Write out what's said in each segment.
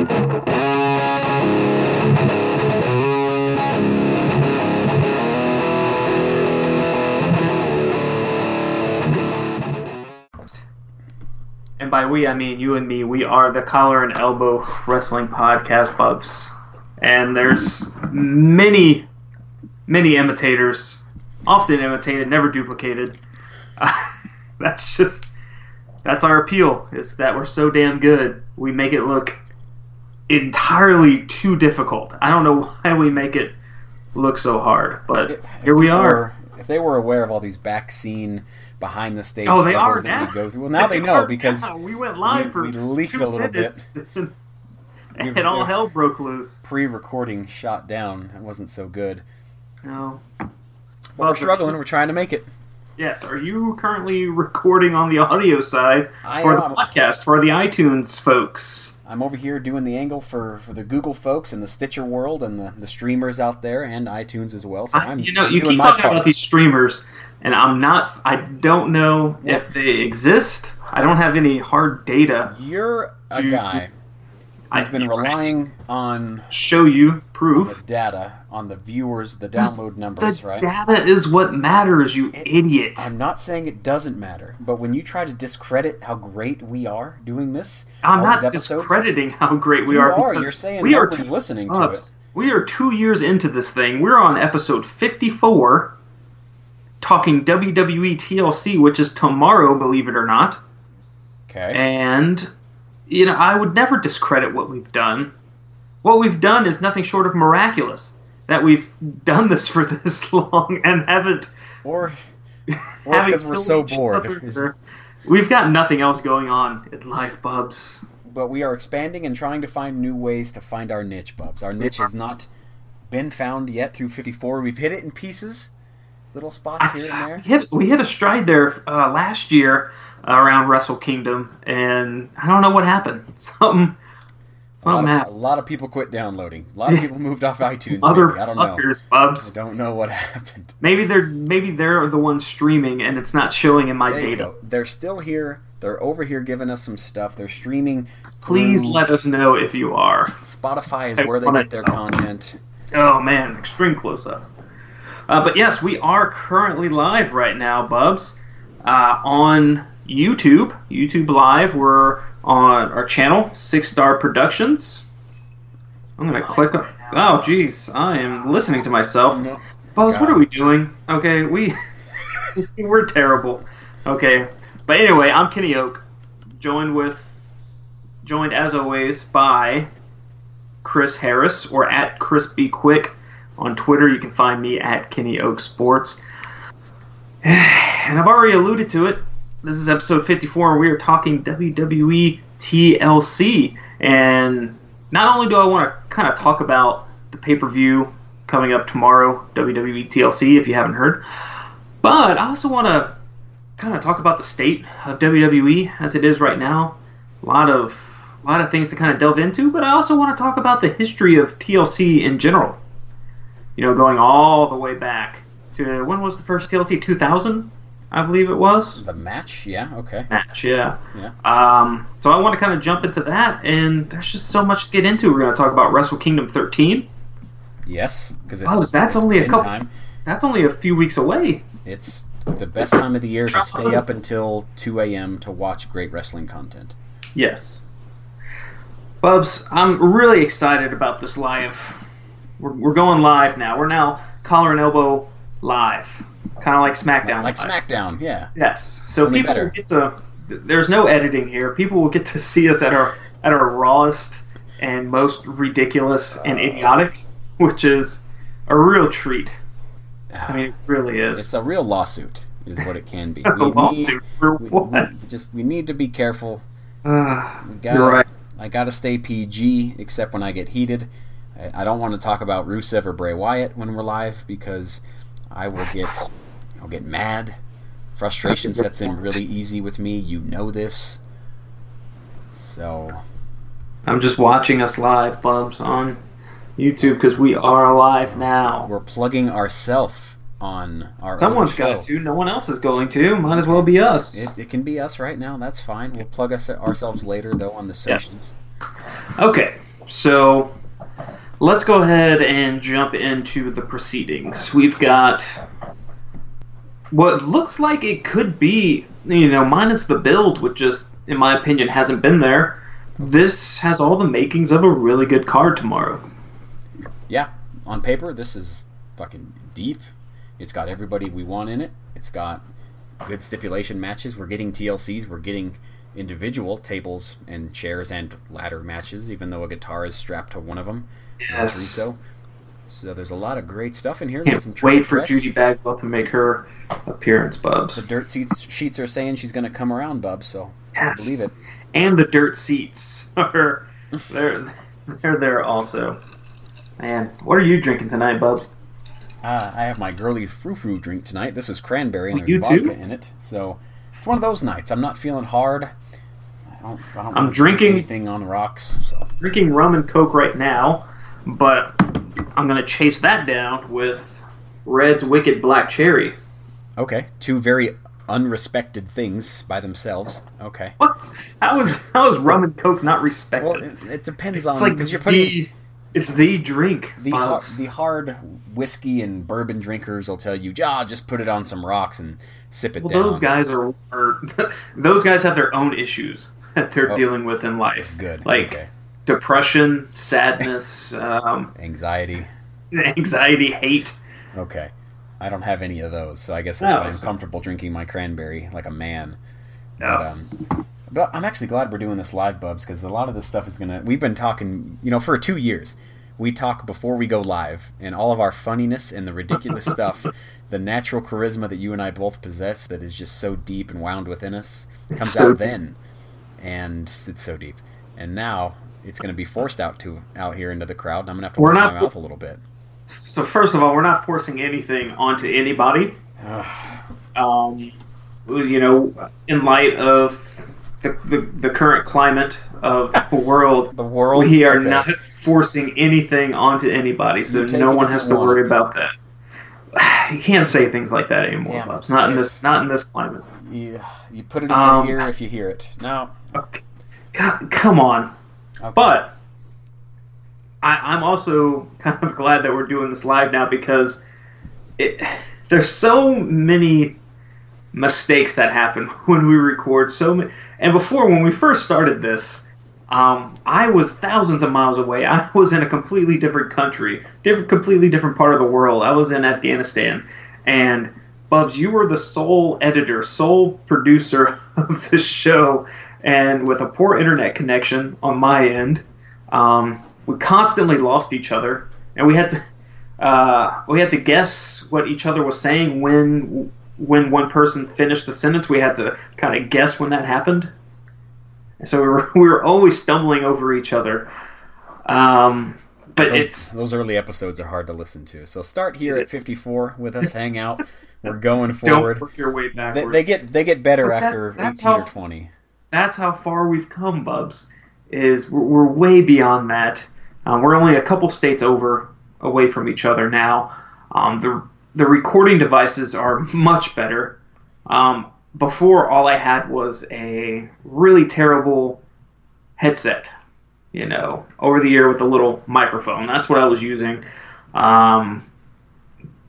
And by we, I mean you and me. We are the Collar and Elbow Wrestling Podcast, Bubs. And there's many, many imitators, often imitated, never duplicated. that's just, that's our appeal, is that we're so damn good. We make it look entirely too difficult. I don't know why we make it look so hard, but If here we are. were- if they were aware of all these back scene, behind the stage Oh, they are that now. we go through, well, now they know are because now. we went live we- for we leaked a little bit. and, all hell broke loose. pre-recording shot down. It wasn't so good. No. But we're struggling. We're trying to make it. Yes. Are you currently recording on the audio side I for the podcast for the iTunes folks? I'm over here doing the angle for, for the Google folks and the Stitcher world and the, the streamers out there and iTunes as well. So I, I'm you know, you keep talking part. about these streamers, and I'm not. I don't know if they exist. I don't have any hard data. You're a You- guy who's I've been relying on show you proof. data, on the viewers, the download The numbers, right? data is what matters, you idiot. I'm not saying it doesn't matter, but when you try to discredit how great we are doing this, I'm not episodes, discrediting how great we are. are. because You're saying we are two, listening to Bubs, We are two years into this thing. We're on episode 54, talking WWE TLC, which is tomorrow, believe it or not. Okay. And you know, I would never discredit what we've done. What we've done is nothing short of miraculous. That we've done this for this long and haven't. Or, or because we're so bored. We've got nothing else going on in life, Bubs. But we are expanding and trying to find new ways to find our niche, Bubs. Our niche has not been found yet through 54. We've hit it in pieces, little spots here and we there. hit we hit a stride there uh, last year around Wrestle Kingdom, and I don't know what happened. Something, A lot, of, a lot of people quit downloading. A lot of people moved off iTunes. Other. I don't know. fuckers, I don't know what happened. Maybe they're maybe they're the ones streaming, and it's not showing in my There data. They're still here. They're over here giving us some stuff. They're streaming. Please let us know if you are. Spotify is I where they get their know. content. Oh man, extreme close up. Uh, but yes, we are currently live right now, Bubs, uh, on YouTube. YouTube Live. We're on our channel, Six Star Productions. I'm gonna click on. Oh, jeez, I am listening to myself. Buzz, what are we doing? Okay, we we're terrible. Okay, but anyway, I'm Kenny Oak, joined with joined as always by Chris Harris or at Chris B Quick on Twitter. You can find me at Kenny Oak Sports. And I've already alluded to it. This is episode 54, and we are talking WWE TLC. And not only do I want to kind of talk about the pay per view coming up tomorrow, WWE TLC, if you haven't heard, but I also want to kind of talk about the state of WWE as it is right now. A lot of a lot of things to kind of delve into, but I also want to talk about the history of TLC in general. You know, going all the way back to when was the first TLC? 2000, I believe it was. The match, yeah, okay. Match, yeah. Yeah. Um, so I want to kind of jump into that, and there's just so much to get into. We're going to talk about Wrestle Kingdom 13. Yes, because Oh, that's it's only a couple- time. That's only a few weeks away. It's the best time of the year to stay up until 2 a.m. to watch great wrestling content. Yes. Bubs, I'm really excited about this live. We're, we're going live now. We're now collar and elbow live, kind of like SmackDown. Like. SmackDown, yeah. Yes. So Only people better. get to. There's no editing here. People will get to see us at our at our rawest and most ridiculous and idiotic, which is a real treat. I mean, it really is. it's a real lawsuit, is what it can be. a We need- lawsuit for we, what? we just we need to be careful. Ah, We gotta, you're right. I gotta stay PG, except when I get heated. I, I don't want to talk about Rusev or Bray Wyatt when we're live because I will get I'll get mad. Frustration sets in really easy with me. You know this. So I'm just watching us live, Bubs, on YouTube because we are alive now. we're plugging ourselves on our Someone's got to. No one else is going to. Might as well be us. It, it can be us right now. That's fine. We'll plug us ourselves later though on the Yes. Okay. So let's go ahead and jump into the proceedings. We've got what looks like it could be, you know, minus the build, which just, in my opinion, hasn't been there. This has all the makings of a really good card tomorrow. Yeah, on paper, this is fucking deep. It's got everybody we want in it. It's got good stipulation matches. We're getting TLCs. We're getting individual tables and chairs and ladder matches, even though a guitar is strapped to one of them. Yes. So, so there's a lot of great stuff in here. Can't wait for. Judy Bagwell to make her appearance, Bubs. The dirt sheets, sheets are saying she's going to come around, Bub. So Yes. believe it. And the dirt seats are they're they're there also. Man, what are you drinking tonight, Bubs? Uh, I have my girly frou frou drink tonight. This is cranberry and Oh, there's vodka too? in it. So it's one of those nights. I'm not feeling hard. I don't. I don't I'm wanna drink drinking- anything on the rocks. So. Drinking rum and coke right now, but I'm gonna chase that down with Redd's Wicked Black Cherry. Okay, two very unrespected things by themselves. Okay. What? How is how is rum and coke not respected? Well, it, it depends on it's like you're putting the it's the drink. the har- the hard whiskey and bourbon drinkers will tell you, "Ah, just put it on some rocks and sip it well, down." those guys are, are those guys have their own issues that they're Oh. dealing with in life. Good. Like okay. Depression, sadness, um, Anxiety. anxiety, hate. Okay. I don't have any of those, so I guess that's No, why I'm so- comfortable drinking my cranberry like a man. No. But, um, but I'm actually glad we're doing this live, Bubs, because a lot of this stuff is gonna. We've been talking, you know, for two years. We talk before we go live, and all of our funniness and the ridiculous stuff, the natural charisma that you and I both possess, that is just so deep and wound within us, comes so out deep. then, and it's so deep. And now it's going to be forced out to out here into the crowd, and I'm going to have to We're not my mouth a little bit. So first of all, we're not forcing anything onto anybody. Um, you know, in light of the, the, the current climate of the world, The world. we are okay. not forcing anything onto anybody, so no one has to want worry about that. You can't say things like that anymore, Damn Bubs. Not in this. Not in this climate. You, you put it in Um, your ear if you hear it. No. Okay. God, come on. Okay. But I, I'm also kind of glad that we're doing this live now because it, there's so many mistakes that happen when we record. So many, and before when we first started this, um, I was thousands of miles away. I was in a completely different country, different, completely different part of the world. I was in Afghanistan, and Bubs, you were the sole editor, sole producer of the show, and with a poor internet connection on my end, um, we constantly lost each other, and we had to uh, we had to guess what each other was saying when when one person finished the sentence. We had to kind of guess when that happened, and so we were we were always stumbling over each other. Um, but Those, it's those early episodes are hard to listen to. So start here at 54 with us. Hang out. We're going forward. don't forward. work your way They, backwards. they get they get better But that- after that's 18 or 20. That's how far we've come, Bubs. Is we're, we're way beyond that. Um, we're only a couple states over away from each other now. Um, the the recording devices are much better. Um, before, all I had was a really terrible headset. You know, over the ear with a little microphone. That's what I was using. Um,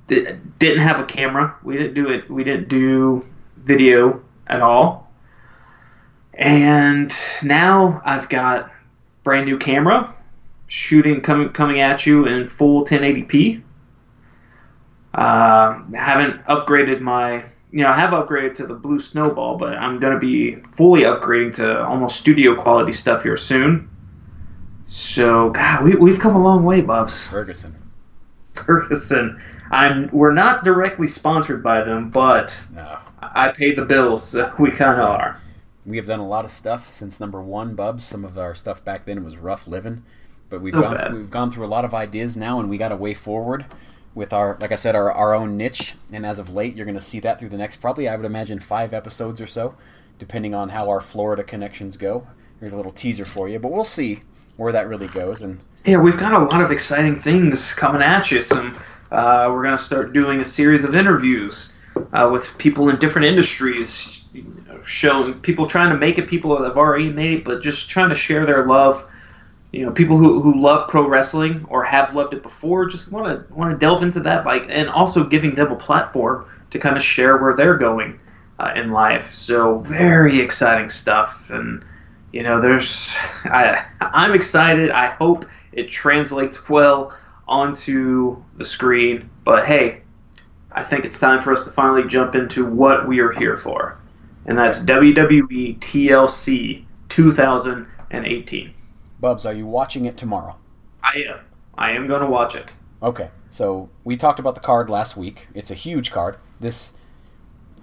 di- didn't have a camera. We didn't do it. We didn't do video at all. And now I've got brand new camera, shooting coming coming at you in full 1080p. Uh, haven't upgraded my, you know, I have upgraded to the Blue Snowball, but I'm gonna be fully upgrading to almost studio quality stuff here soon. So, God, we, we've come a long way, Bubs. Ferguson. Ferguson. I'm. We're not directly sponsored by them, but No. I pay the bills, so we kind of are. We have done a lot of stuff since number one, Bubs. Some of our stuff back then was rough living, but we've So gone bad. we've gone through a lot of ideas now, and we got a way forward with our, like I said, our, our own niche. And as of late, you're going to see that through the next probably I would imagine five episodes or so, depending on how our Florida connections go. Here's a little teaser for you, but we'll see where that really goes. And Yeah, we've got a lot of exciting things coming at you. Some, uh, we're going to start doing a series of interviews uh, with people in different industries, showing people trying to make it, people that have already made, it, but just trying to share their love you know people who, who love pro wrestling or have loved it before just want to want to delve into that by and also giving them a platform to kind of share where they're going uh, in life. So very exciting stuff, and you know there's I I'm excited. I hope it translates well onto the screen. But hey, I think it's time for us to finally jump into what we are here for, and that's WWE TLC 2018. Bubs, are you watching it tomorrow? I am. I am going to watch it. Okay, so we talked about the card last week. It's a huge card. This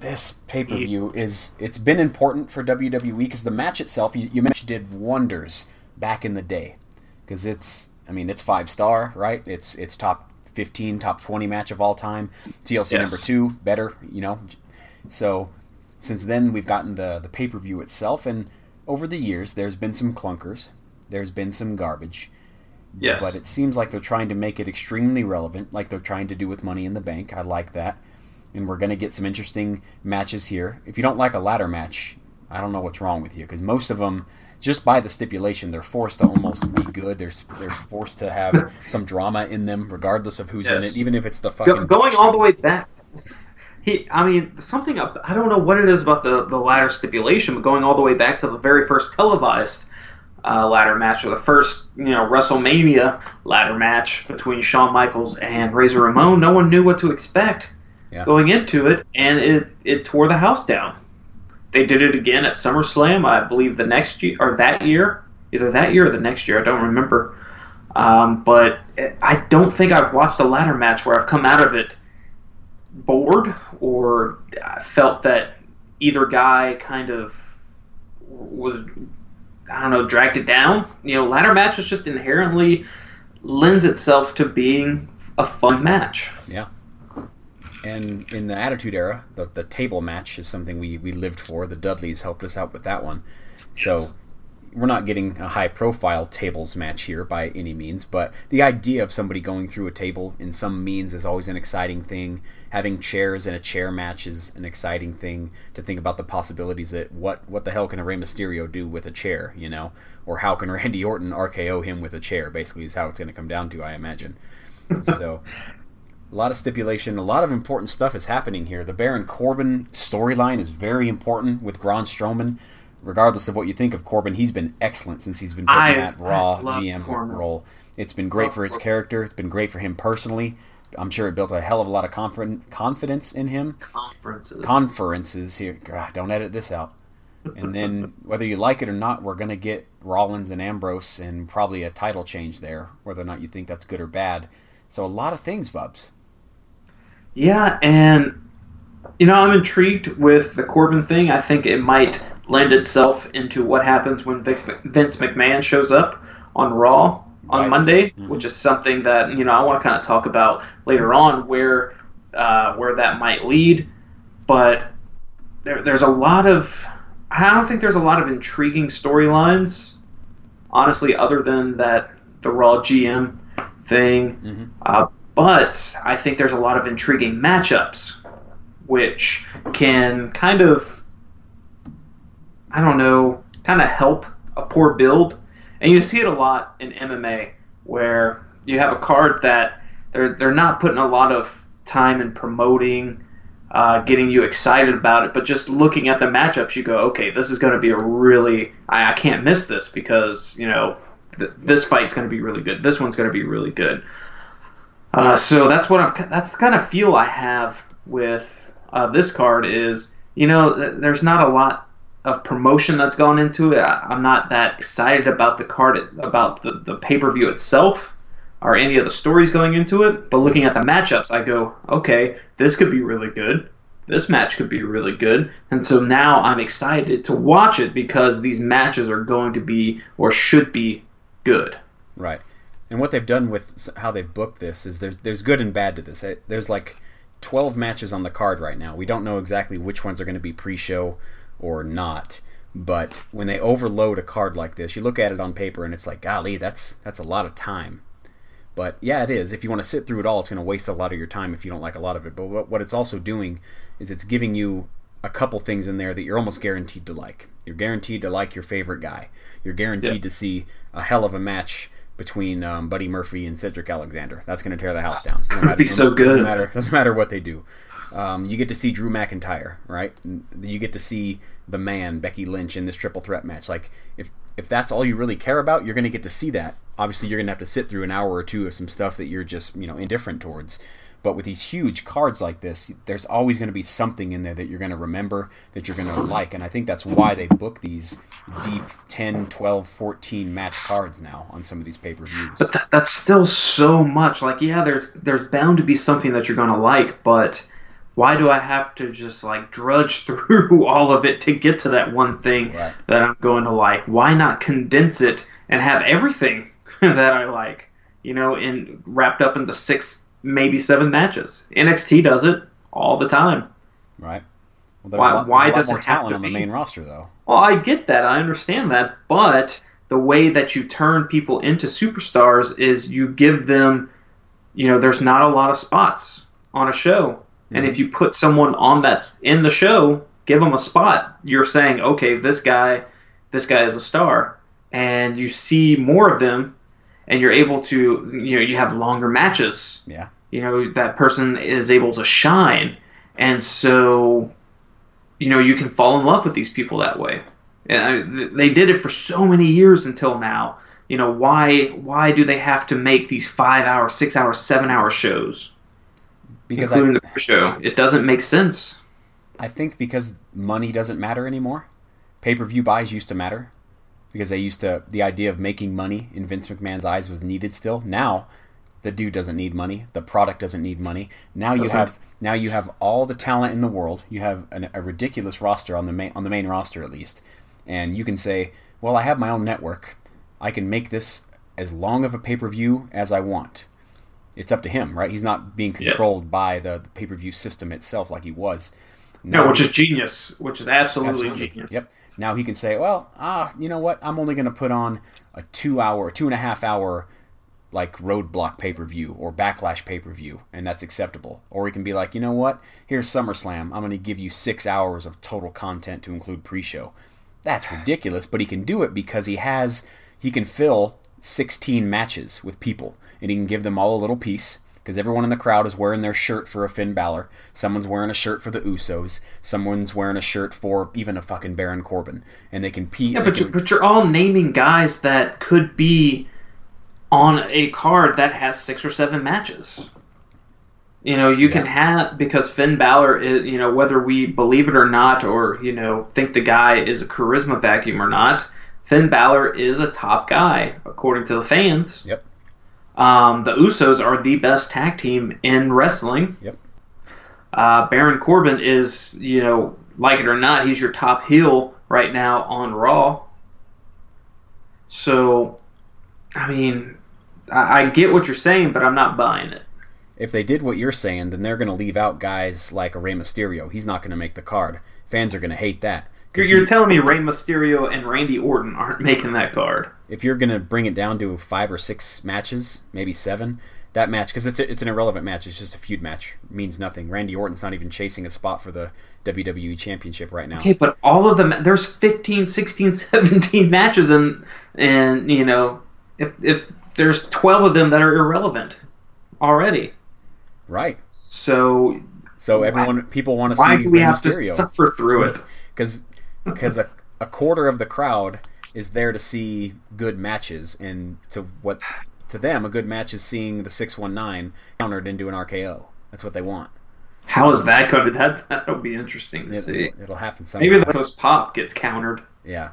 this pay per view is it's been important for WWE because the match itself you, you mentioned did wonders back in the day because it's I mean it's five star right it's it's top fifteen top twenty match of all time TLC yes. number two better you know so since then we've gotten the the pay per view itself and over the years there's been some clunkers there's been some garbage. Yes. But it seems like they're trying to make it extremely relevant, like they're trying to do with Money in the Bank. I like that. And we're going to get some interesting matches here. If you don't like a ladder match, I don't know what's wrong with you because most of them, just by the stipulation, they're forced to almost be good. They're, they're forced to have some drama in them, regardless of who's yes. in it, even if it's the fucking. Go, going all the way back. He, I mean, something I don't know what it is about the the ladder stipulation, but going all the way back to the very first televised uh, ladder match, or the first you know WrestleMania ladder match between Shawn Michaels and Razor Ramon. No one knew what to expect yeah. going into it, and it it tore the house down. They did it again at SummerSlam, I believe the next year or that year, either that year or the next year. I don't remember. Um, but I don't think I've watched a ladder match where I've come out of it bored or felt that either guy kind of was I don't know, dragged it down. You know, ladder matches just inherently lends itself to being a fun match. Yeah. And in the Attitude Era, the, the table match is something we, we lived for. The Dudleys helped us out with that one. Yes. So we're not getting a high profile tables match here by any means, but the idea of somebody going through a table in some means is always an exciting thing. Having chairs in a chair match is an exciting thing to think about the possibilities that what what the hell can a Rey Mysterio do with a chair, you know, or how can Randy Orton RKO him with a chair? Basically, is how it's going to come down to, I imagine. so. A lot of stipulation, a lot of important stuff is happening here. The Baron Corbin storyline is very important with Braun Strowman regardless of what you think of Corbin, he's been excellent since he's been put in that Raw GM Corbin. role. It's been great love for his Corbin. character. It's been great for him personally. I'm sure it built a hell of a lot of confidence in him. Conferences. Conferences here. don't edit this out. And then, whether you like it or not, we're going to get Rollins and Ambrose and probably a title change there, whether or not you think that's good or bad. So, a lot of things, Bubs. Yeah, and, you know, I'm intrigued with the Corbin thing. I think it might lend itself into what happens when Vince McMahon shows up on Raw on right. Monday, mm-hmm. which is something that you know I want to kind of talk about later on where uh, where that might lead. But there, there's a lot of I don't think there's a lot of intriguing storylines, honestly, other than that the Raw GM thing. Mm-hmm. Uh, but I think there's a lot of intriguing matchups, which can kind of I don't know, kind of help a poor build. And you see it a lot in MMA where you have a card that they're they're not putting a lot of time in promoting, uh, getting you excited about it, but just looking at the matchups, you go, okay, this is going to be a really I, I can't miss this because you know th- this fight's going to be really good. This one's going to be really good. Uh, so that's what I'm. That's the kind of feel I have with uh, this card. Is you know, th- there's not a lot of promotion that's gone into it. I, am not that excited about the card, about the, the pay per view itself, or any of the stories going into it. But looking at the matchups, I go, okay, this could be really good. This match could be really good. And so now I'm excited to watch it because these matches are going to be, or should be, good. Right. And what they've done with how they've booked this is there's there's good and bad to this. There's like 12 matches on the card right now. We don't know exactly which ones are going to be pre-show or not. But when they overload a card like this, you look at it on paper and it's like, golly, that's that's a lot of time. But yeah, it is. If you want to sit through it all, it's going to waste a lot of your time if you don't like a lot of it. But what, what it's also doing is it's giving you a couple things in there that you're almost guaranteed to like. You're guaranteed to like your favorite guy. You're guaranteed Yes. to see a hell of a match between um, Buddy Murphy and Cedric Alexander. That's going to tear the house down. It's gonna matter- be so good. Doesn't matter. Doesn't matter what they do. Um, you get to see Drew McIntyre, right? You get to see the man Becky Lynch in this triple threat match. Like if if that's all you really care about, you're going to get to see that. Obviously, you're going to have to sit through an hour or two of some stuff that you're just you know indifferent towards. But with these huge cards like this, there's always going to be something in there that you're going to remember, that you're going to like. And I think that's why they book these deep 10, 12, 14 match cards now on some of these pay per views. But that, that's still so much. Like, yeah, there's there's bound to be something that you're gonna like, but why do I have to just like drudge through all of it to get to that one thing Right. that I'm going to like? Why not condense it and have everything that I like, you know, in wrapped up into six, maybe seven matches? NXT does it all the time. Right? Well, Why- lot, why does more it have talent to on the be? main roster, though. Well, I get that. I understand that. But the way that you turn people into superstars is you give them, you know, there's not a lot of spots on a show. And if mm-hmm. you put someone on that's in the show, give them a spot. You're saying, okay, this guy, this guy is a star, and you see more of them, and you're able to, you know, you have longer matches. Yeah. you know that person is able to shine. And so you know you can fall in love with these people that way. And I, they did it for so many years until now. You know why why do they have to make these five hour six hour seven hour shows Because I, including the show it doesn't make sense I think because money doesn't matter anymore. Pay per view buys used to matter because they used to the idea of making money in Vince McMahon's eyes was needed still. Now the dude doesn't need money. The product doesn't need money. Now you have now you have all the talent in the world. You have an, a ridiculous roster on the main on the main roster at least, and you can say, "Well, I have my own network. I can make this as long of a pay per view as I want." It's up to him, right? He's not being Yes. controlled by the, the pay per view system itself like he was. no which is genius which is absolutely, Absolutely. genius Yep. Now he can say, well, ah, you know what? I'm only going to put on a two hour, two and a half hour, like roadblock pay per view or backlash pay per view, and that's acceptable. Or he can be like, you know what? Here's SummerSlam. I'm going to give you six hours of total content to include pre show. That's ridiculous, but he can do it because he has, he can fill 16 matches with people, and he can give them all a little piece. Because everyone in the crowd is wearing their shirt for a Finn Balor. Someone's wearing a shirt for the Usos. Someone's wearing a shirt for even a fucking Baron Corbin. And they compete. yeah but, can- you're, but you're all naming guys that could be on a card that has six or seven matches. You know, you can have because Finn Balor is, you know, whether we believe it or not, or you know, think the guy is a charisma vacuum or not, Finn Balor is a top guy according to the fans. Yep. Um, the Usos are the best tag team in wrestling. Yep. Uh, Baron Corbin is, you know, like it or not, he's your top heel right now on Raw. So, I mean, I, I get what you're saying, but I'm not buying it. If they did what you're saying, then they're going to leave out guys like a Rey Mysterio. He's not going to make the card. Fans are going to hate that. You're he- telling me Rey Mysterio and Randy Orton aren't making that card? If you're going to bring it down to five or six matches, maybe seven, that match, because it's, a, it's an irrelevant match, it's just a feud match, means nothing. Randy Orton's not even chasing a spot for the WWE Championship right now. Okay, but all of them, there's 15, 16, 17 matches, and and you know, if if there's 12 of them that are irrelevant already, Right. so So Why- everyone, people want to why see do we Rey have to Mysterio. suffer through it? because because a, a quarter of the crowd is there to see good matches and to what to them a good match is seeing the 619 countered into an RKO that's what they want How is that going to that? That'll be interesting to it, see. it'll happen somehow Maybe the post pop gets countered. yeah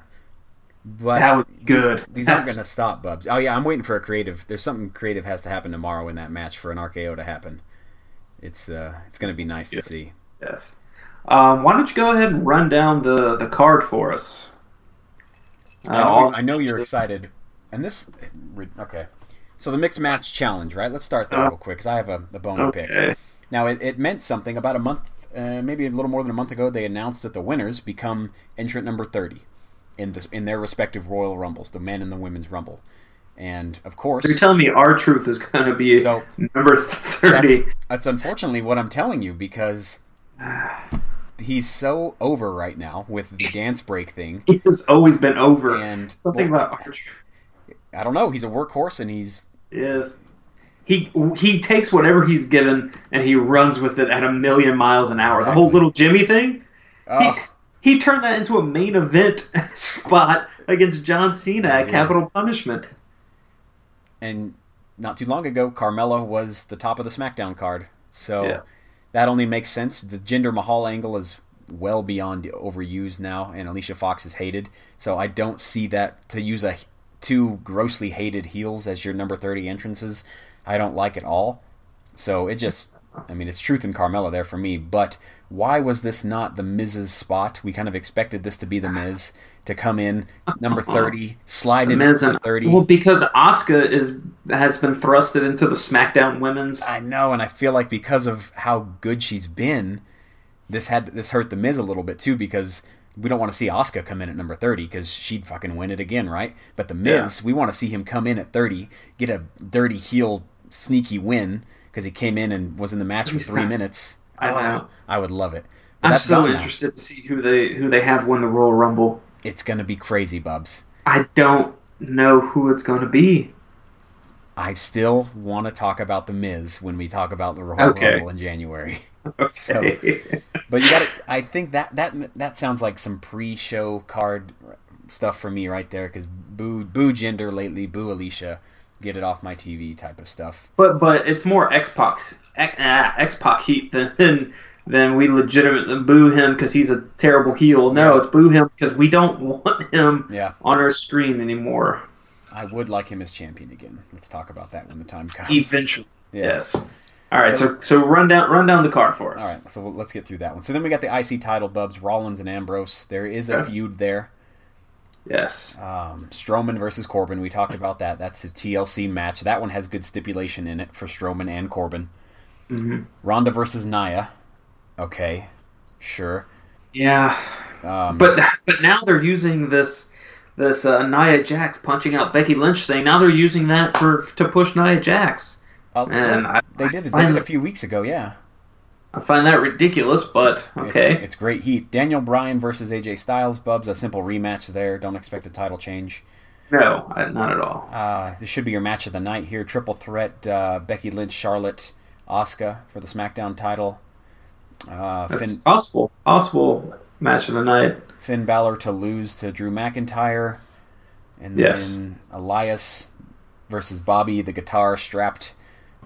but That would be good. these aren't going to stop bubs oh yeah i'm waiting for a creative there's something creative has to happen tomorrow in that match for an RKO to happen it's uh it's going to be nice Yeah. to see Yes. Um, why don't you go ahead and run down the, the card for us? I know, I know you're excited. And this, okay. So the mixed match challenge, right? Let's start there Uh, real quick because I have a, a bone to pick. Now it, it meant something. About a month, uh, maybe a little more than a month ago, they announced that the winners become entrant number thirty in this in their respective Royal Rumbles, the men and the women's Rumble. And of course, So you're telling me R-Truth is going to be So- number that's, 30. that's unfortunately what I'm telling you because he's so over right now with the dance break thing. He has always been over. And Something well, about archery. I don't know. He's a workhorse, and he's Yes. He he takes whatever he's given and he runs with it at a million miles an hour. The whole little Jimmy thing. oh, He turned that into a main event spot against John Cena at Yeah. Capitol Punishment. and not too long ago, Carmella was the top of the SmackDown card. So Yes. That only makes sense. The Jinder Mahal angle is well beyond overused now, and Alicia Fox is hated. So I don't see that to use a two grossly hated heels as your number thirty entrances. I don't like it all. So it just, I mean, it's truth and Carmella there for me. But why was this not the Miz's spot? We kind of expected this to be the Miz to come in number uh-huh. thirty, slide in number thirty. Well, because Asuka is has been thrusted into the SmackDown Women's. I know, and I feel like because of how good she's been, this had this hurt the Miz a little bit too because we don't want to see Asuka come in at number thirty because she'd fucking win it again, right? But the Miz, we want to see him come in at thirty, get a dirty heel sneaky win because he came in and was in the match for three not- minutes. I Oh, know. I would love it. But I'm so interested to see who they who they have win the Royal Rumble. It's gonna be crazy, Bubs. I don't know who it's going to be. I still want to talk about the Miz when we talk about the Royal Okay. Rumble in January. Okay. But you got to I think that that that sounds like some pre-show card stuff for me right there because boo boo Jinder lately, boo Alicia, get it off my TV type of stuff. but but it's more X Pac ah, X Pac heat than than, than we legitimately boo him because he's a terrible heel. No, Yeah. it's boo him because we don't want him Yeah, on our screen anymore. I would like him as champion again. Let's talk about that when the time comes. Eventually, Yes. yes. All right, so so run down run down the card for us. All right, so let's get through that one. So then we got the IC title bubs, Rollins and Ambrose. There is a feud there. Yes. Um, Strowman versus Corbin. We talked about that. That's a TLC match. That one has good stipulation in it for Strowman and Corbin. hmm Ronda versus Nia. Okay, sure. Yeah, Um, but but now they're using this this uh, Nia Jax punching out Becky Lynch thing. Now they're using that for to push Nia Jax. uh, and I- they did it. They did it a few weeks ago. Yeah. I find that ridiculous, but okay. It's, it's great heat. Daniel Bryan versus AJ Styles. Bubs a simple rematch there. Don't expect a title change. No, not at all. Uh, this should be your match of the night here. Triple threat: uh, Becky Lynch, Charlotte, Asuka for the SmackDown title. Uh, That's Finn possible. Possible match of the night. Finn Balor to lose to Drew McIntyre, and Yes. then Elias versus Bobby, the guitar strapped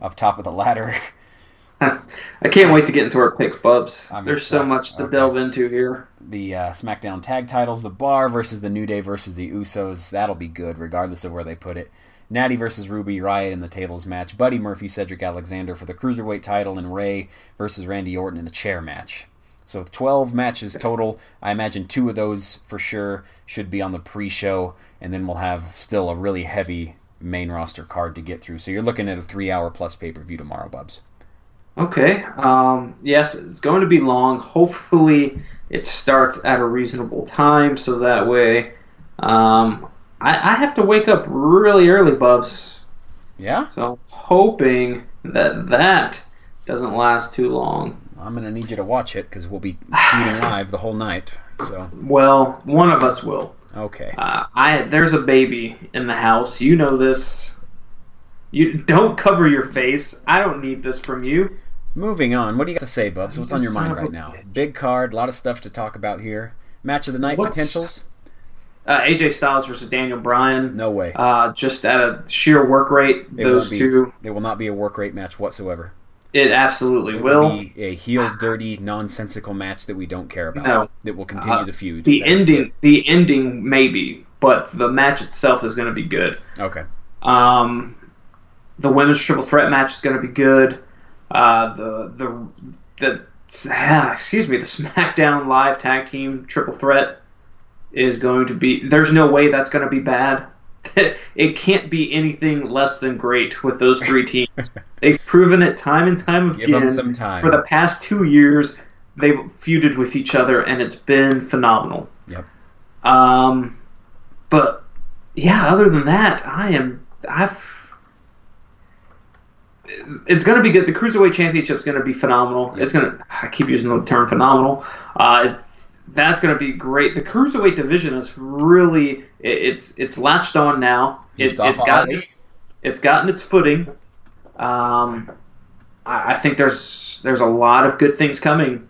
up top of the ladder. I can't wait to get into our picks, Bubs. I'm There's so much to Okay. delve into here. the uh, SmackDown tag titles, the Bar versus the New Day versus the Usos. That'll be good, regardless of where they put it. Natty versus Ruby Riott in the tables match. Buddy Murphy, Cedric Alexander for the cruiserweight title, and Rey versus Randy Orton in a chair match. So 12 matches total. I imagine two of those for sure should be on the pre-show, and then we'll have still a really heavy main roster card to get through. So you're looking at a three-hour plus pay-per-view tomorrow, Bubs. Okay. Um, yes, it's going to be long. Hopefully, it starts at a reasonable time, so that way, um, I, I have to wake up really early, Bubs. Yeah, So I'm hoping that that doesn't last too long. I'm gonna need you to watch it because we'll be tweeting live the whole night. So Well, one of us will. okay. Uh, I there's a baby in the house. You know this. You don't cover your face. I don't need this from you. Moving on, what do you got to say, Bubs? What's on your mind right now? Big card, a lot of stuff to talk about here. Match of the night What's- potentials? Uh, AJ Styles versus Daniel Bryan. No way. Uh, just at a sheer work rate, It those be. two, There will not be a work rate match whatsoever. it absolutely It will. will be a heel, dirty, nonsensical match that we don't care about. No. That will continue Uh, the feud. The That ending, the ending maybe, but the match itself is going to be good. Okay. Um, the women's triple threat match is going to be good. Uh, the the the excuse me, the SmackDown Live Tag Team triple threat is going to be. There's no way that's going to be bad. it can't be anything less than great with those three teams. They've proven it time and time Give them again. some time. For the past two years, they've feuded with each other, and it's been phenomenal. Yep. Um, but yeah, other than that, I am I've it's going to be good. The cruiserweight championship is going to be phenomenal. It's going to. I keep using the term phenomenal. Uh, that's going to be great. The cruiserweight division is really it's it's latched on now. It, has gotten its, it's gotten its footing. Um, I, I, think there's there's a lot of good things coming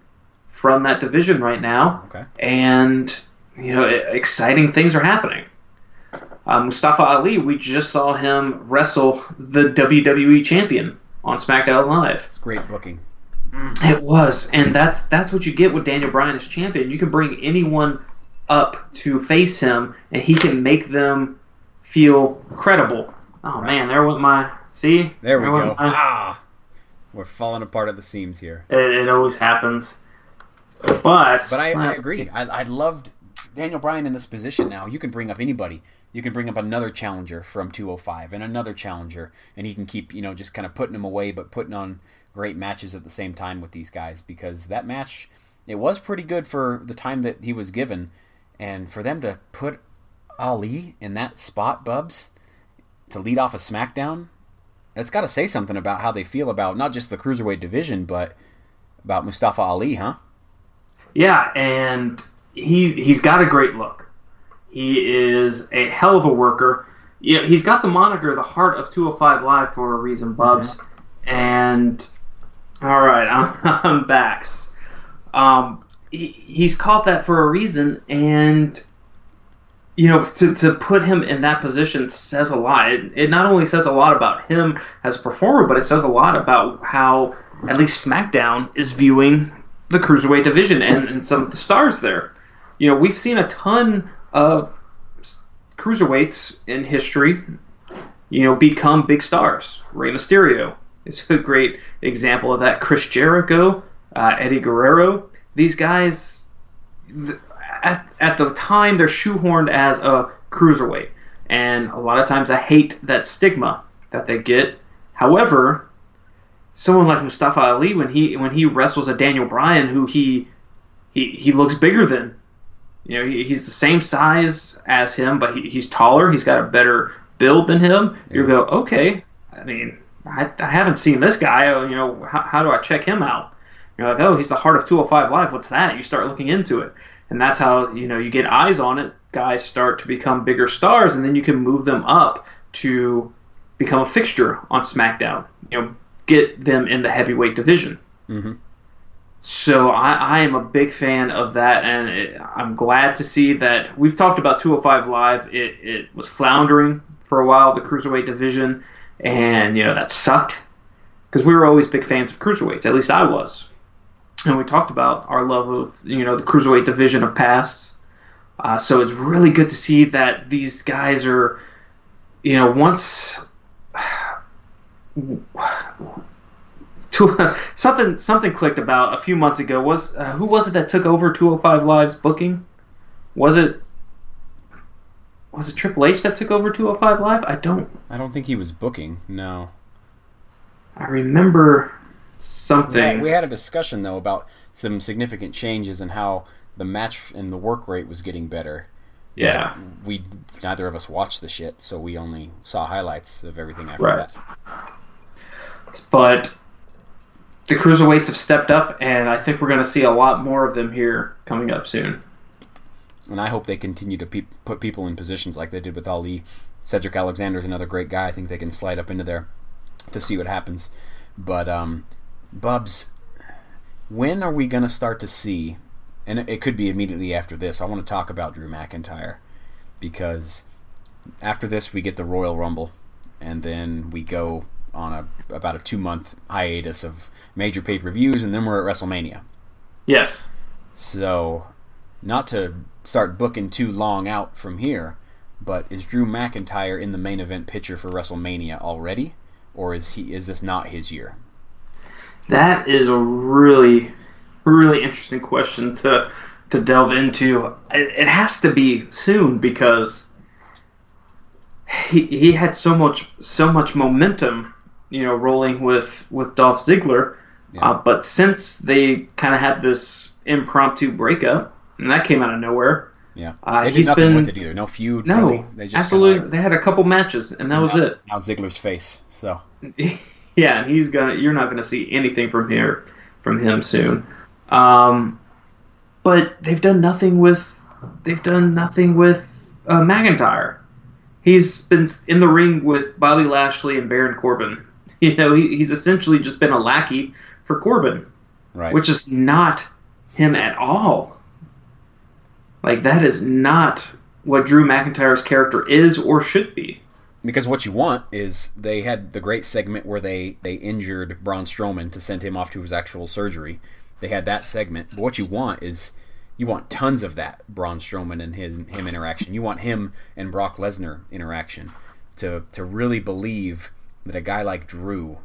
from that division right now. Okay. And you know, exciting things are happening. Uh, Mustafa Ali, we just saw him wrestle the WWE champion on SmackDown Live. It's great booking. It was, and that's that's what you get with Daniel Bryan as champion. You can bring anyone up to face him, and he can make them feel credible. Oh right. man, there went my see. There we go. My, ah, we're falling apart at the seams here. It, it always happens. But but I, I agree. I, I loved Daniel Bryan in this position. Now you can bring up anybody. You can bring up another challenger from 205 and another challenger, and he can keep you know just kind of putting them away, but putting on great matches at the same time with these guys because that match it was pretty good for the time that he was given, and for them to put Ali in that spot, Bubs, to lead off a SmackDown, that's got to say something about how they feel about not just the cruiserweight division, but about Mustafa Ali, huh? Yeah, and he he's got a great look. He is a hell of a worker. You know, he's got the moniker "the heart of 205 Live" for a reason, Bubs. Mm-hmm. And all right, I'm, I'm back. Um, he, he's called that for a reason, and you know, to, to put him in that position says a lot. It, it not only says a lot about him as a performer, but it says a lot about how at least SmackDown is viewing the cruiserweight division and, and some of the stars there. You know, we've seen a ton of cruiserweights in history, you know, become big stars. Rey Mysterio is a great example of that. Chris Jericho, uh, Eddie Guerrero, these guys, at, at the time, they're shoehorned as a cruiserweight. And a lot of times I hate that stigma that they get. However, someone like Mustafa Ali, when he when he wrestles a Daniel Bryan, who he he, he looks bigger than, you know, he, he's the same size as him, but he, he's taller. He's got a better build than him. Yeah. You go, okay. I mean, I, I haven't seen this guy. Uh, you know, how, how do I check him out? You're like, oh, he's the heart of 205 Live. What's that? You start looking into it, and that's how you know you get eyes on it. Guys start to become bigger stars, and then you can move them up to become a fixture on SmackDown. You know, get them in the heavyweight division. Mm-hmm. So I, I, am a big fan of that, and it, I'm glad to see that we've talked about 205 Live. It, it was floundering for a while, the cruiserweight division and you know that sucked because we were always big fans of cruiserweights. At least I was, and we talked about our love of you know the cruiserweight division of past. Uh, so it's really good to see that these guys are, you know, once. To, something something clicked about a few months ago was uh, who was it that took over 205 Live's booking? Was it was it Triple H that took over 205 Live? I don't. I don't think he was booking. No. I remember something. Yeah, we had a discussion though about some significant changes and how the match and the work rate was getting better. Yeah. But we neither of us watched the shit, so we only saw highlights of everything after right. that. But the cruiserweights have stepped up, and I think we're going to see a lot more of them here coming up soon and I hope they continue to pe- put people in positions like they did with Ali. Cedric Alexander is another great guy. I think they can slide up into there to see what happens. But um, Bubs, when are we going to start to see? And it, could be immediately after this. I want to talk about Drew McIntyre because after this we get the Royal Rumble, and then we go on a about a two month hiatus of major pay per views, and then we're at WrestleMania. Yes. So, not to start booking too long out from here. But is Drew McIntyre in the main event picture for WrestleMania already, or is he is this not his year? That is a really, really interesting question to to delve into. It, has to be soon because he he had so much so much momentum, you know, rolling with with Dolph Ziggler. Yeah. Uh, but since they kind of had this impromptu breakup, and that came out of nowhere. Yeah, uh, they did nothing been, with it either. No feud. No, really. they just absolutely. They had a couple matches, and that was now, it. Now Ziggler's face. So Yeah, and he's gonna. You're not gonna see anything from here from him soon. Um, but they've done nothing with. They've done nothing with uh, McIntyre. He's been in the ring with Bobby Lashley and Baron Corbin. You know, he, he's essentially just been a lackey for Corbin, Right. which is not him at all. Like that is not what Drew McIntyre's character is or should be. because what you want is they had the great segment where they they injured Braun Strowman to send him off to his actual surgery. They had that segment, but what you want is you want tons of that Braun Strowman and him, him interaction. You want him and Brock Lesnar interaction to to really believe that a guy like Drew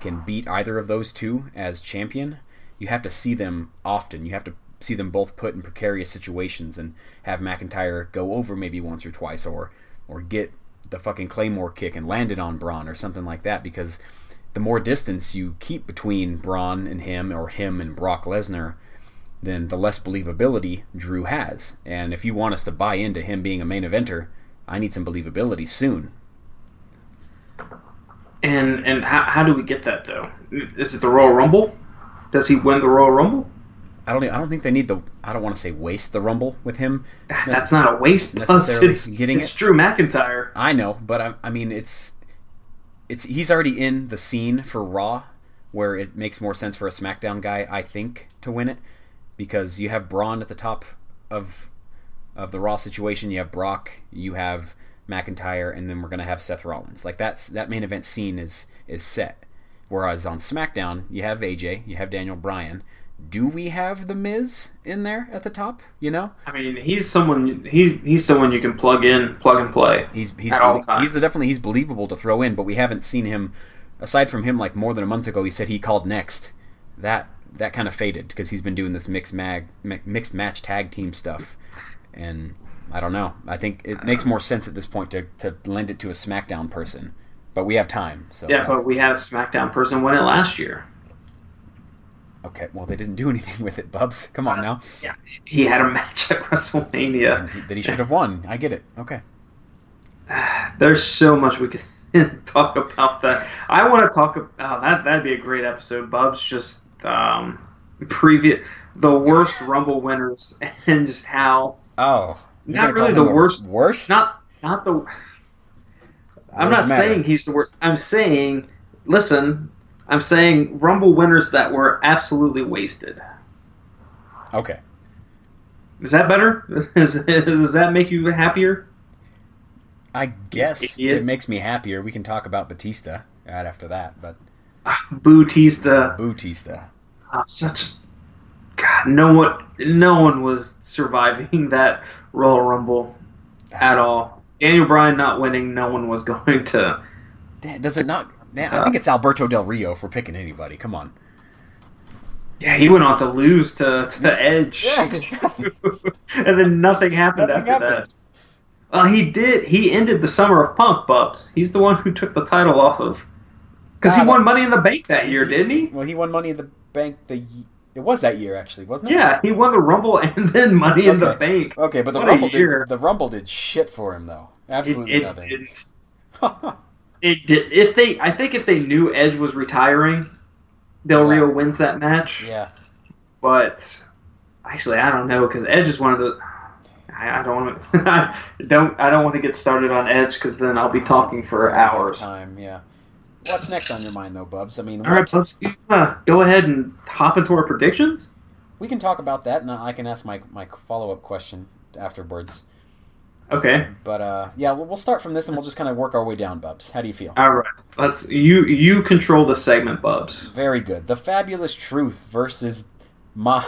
can beat either of those two as champion. You have to see them often. You have to see them both put in precarious situations and have McIntyre go over maybe once or twice or or get the fucking claymore kick and land it on Braun or something like that because the more distance you keep between Braun and him or him and Brock Lesnar, then the less believability Drew has. And if you want us to buy into him being a main eventer, I need some believability soon. And and how, how do we get that though? Is it the Royal Rumble? Does he win the Royal Rumble? I don't. I don't think they need the. I don't want to say waste the rumble with him. Ah, that's not a waste. Plus, necessarily it's, getting it's it. Drew McIntyre. I know, but I, I mean, it's it's he's already in the scene for Raw, where it makes more sense for a SmackDown guy, I think, to win it, because you have Braun at the top of of the Raw situation. You have Brock, you have McIntyre, and then we're gonna have Seth Rollins. Like that's that main event scene is is set. Whereas on SmackDown, you have AJ, you have Daniel Bryan. Do we have the Miz in there at the top? You know, I mean, he's someone. He's he's someone you can plug in, plug and play. He's he's At all times. he's definitely he's believable to throw in, but we haven't seen him. Aside from him, like more than a month ago, he said he called next. That that kind of faded because he's been doing this mixed mag mixed match tag team stuff, and I don't know. I think it makes more sense at this point to to lend it to a SmackDown person, but we have time. So Yeah, uh, but we had a SmackDown person win it last year. Okay. Well, they didn't do anything with it, Bubs. Come on now. Yeah, he had a match at WrestleMania. He- that he should have won. I get it. Okay. There's so much we could talk about that. I want to talk about oh, that. That'd be a great episode. Bubs just um, previous the worst Rumble winners and just how Oh, Not really the worst- Worst. not not the. I'm Words not matter. saying he's the worst. I'm saying, listen, I'm saying Rumble winners that were absolutely wasted. Okay. Is that better? Is, does that make you happier? I guess Idiots. it makes me happier. We can talk about Batista right after that, but Ah, Bautista, Batista. ah, such God. No one, no one was surviving that Royal Rumble at all. Daniel Bryan not winning, no one was going to. Does it not? Man, I think it's Alberto Del Rio for picking anybody. Come on. Yeah, he went on to lose to, to the Edge, Yeah, and then nothing happened Nothing after happened. that. Well, he did. He ended the summer of Punk, Bubs. He's the one who took the title off of. Because he Ah, won Money in the Bank that year, didn't he? Well, he won Money in the Bank. The it was that year actually, wasn't it? Yeah, he won the Rumble and then Money in the Bank. Okay, but the What Rumble did the Rumble did shit for him though. It, Absolutely it nothing. It did. If they, I think if they knew Edge was retiring, Del Yeah. Rio wins that match. yeah. But actually, I don't know because Edge is one of the. I, I don't want to. don't. I don't want to get started on Edge because then I'll be talking for hours. Time. Yeah. What's next on your mind though, Bubs? I mean, All right, folks, do you wanna go ahead and hop into our predictions? we can talk about that, and I can ask my my follow up question afterwards. Okay. But uh, yeah, we'll, we'll start from this, and we'll just kind of work our way down, Bubs. How do you feel? All right. Let's. You you control the segment, Bubs. Very good. The Fabulous Truth versus Ma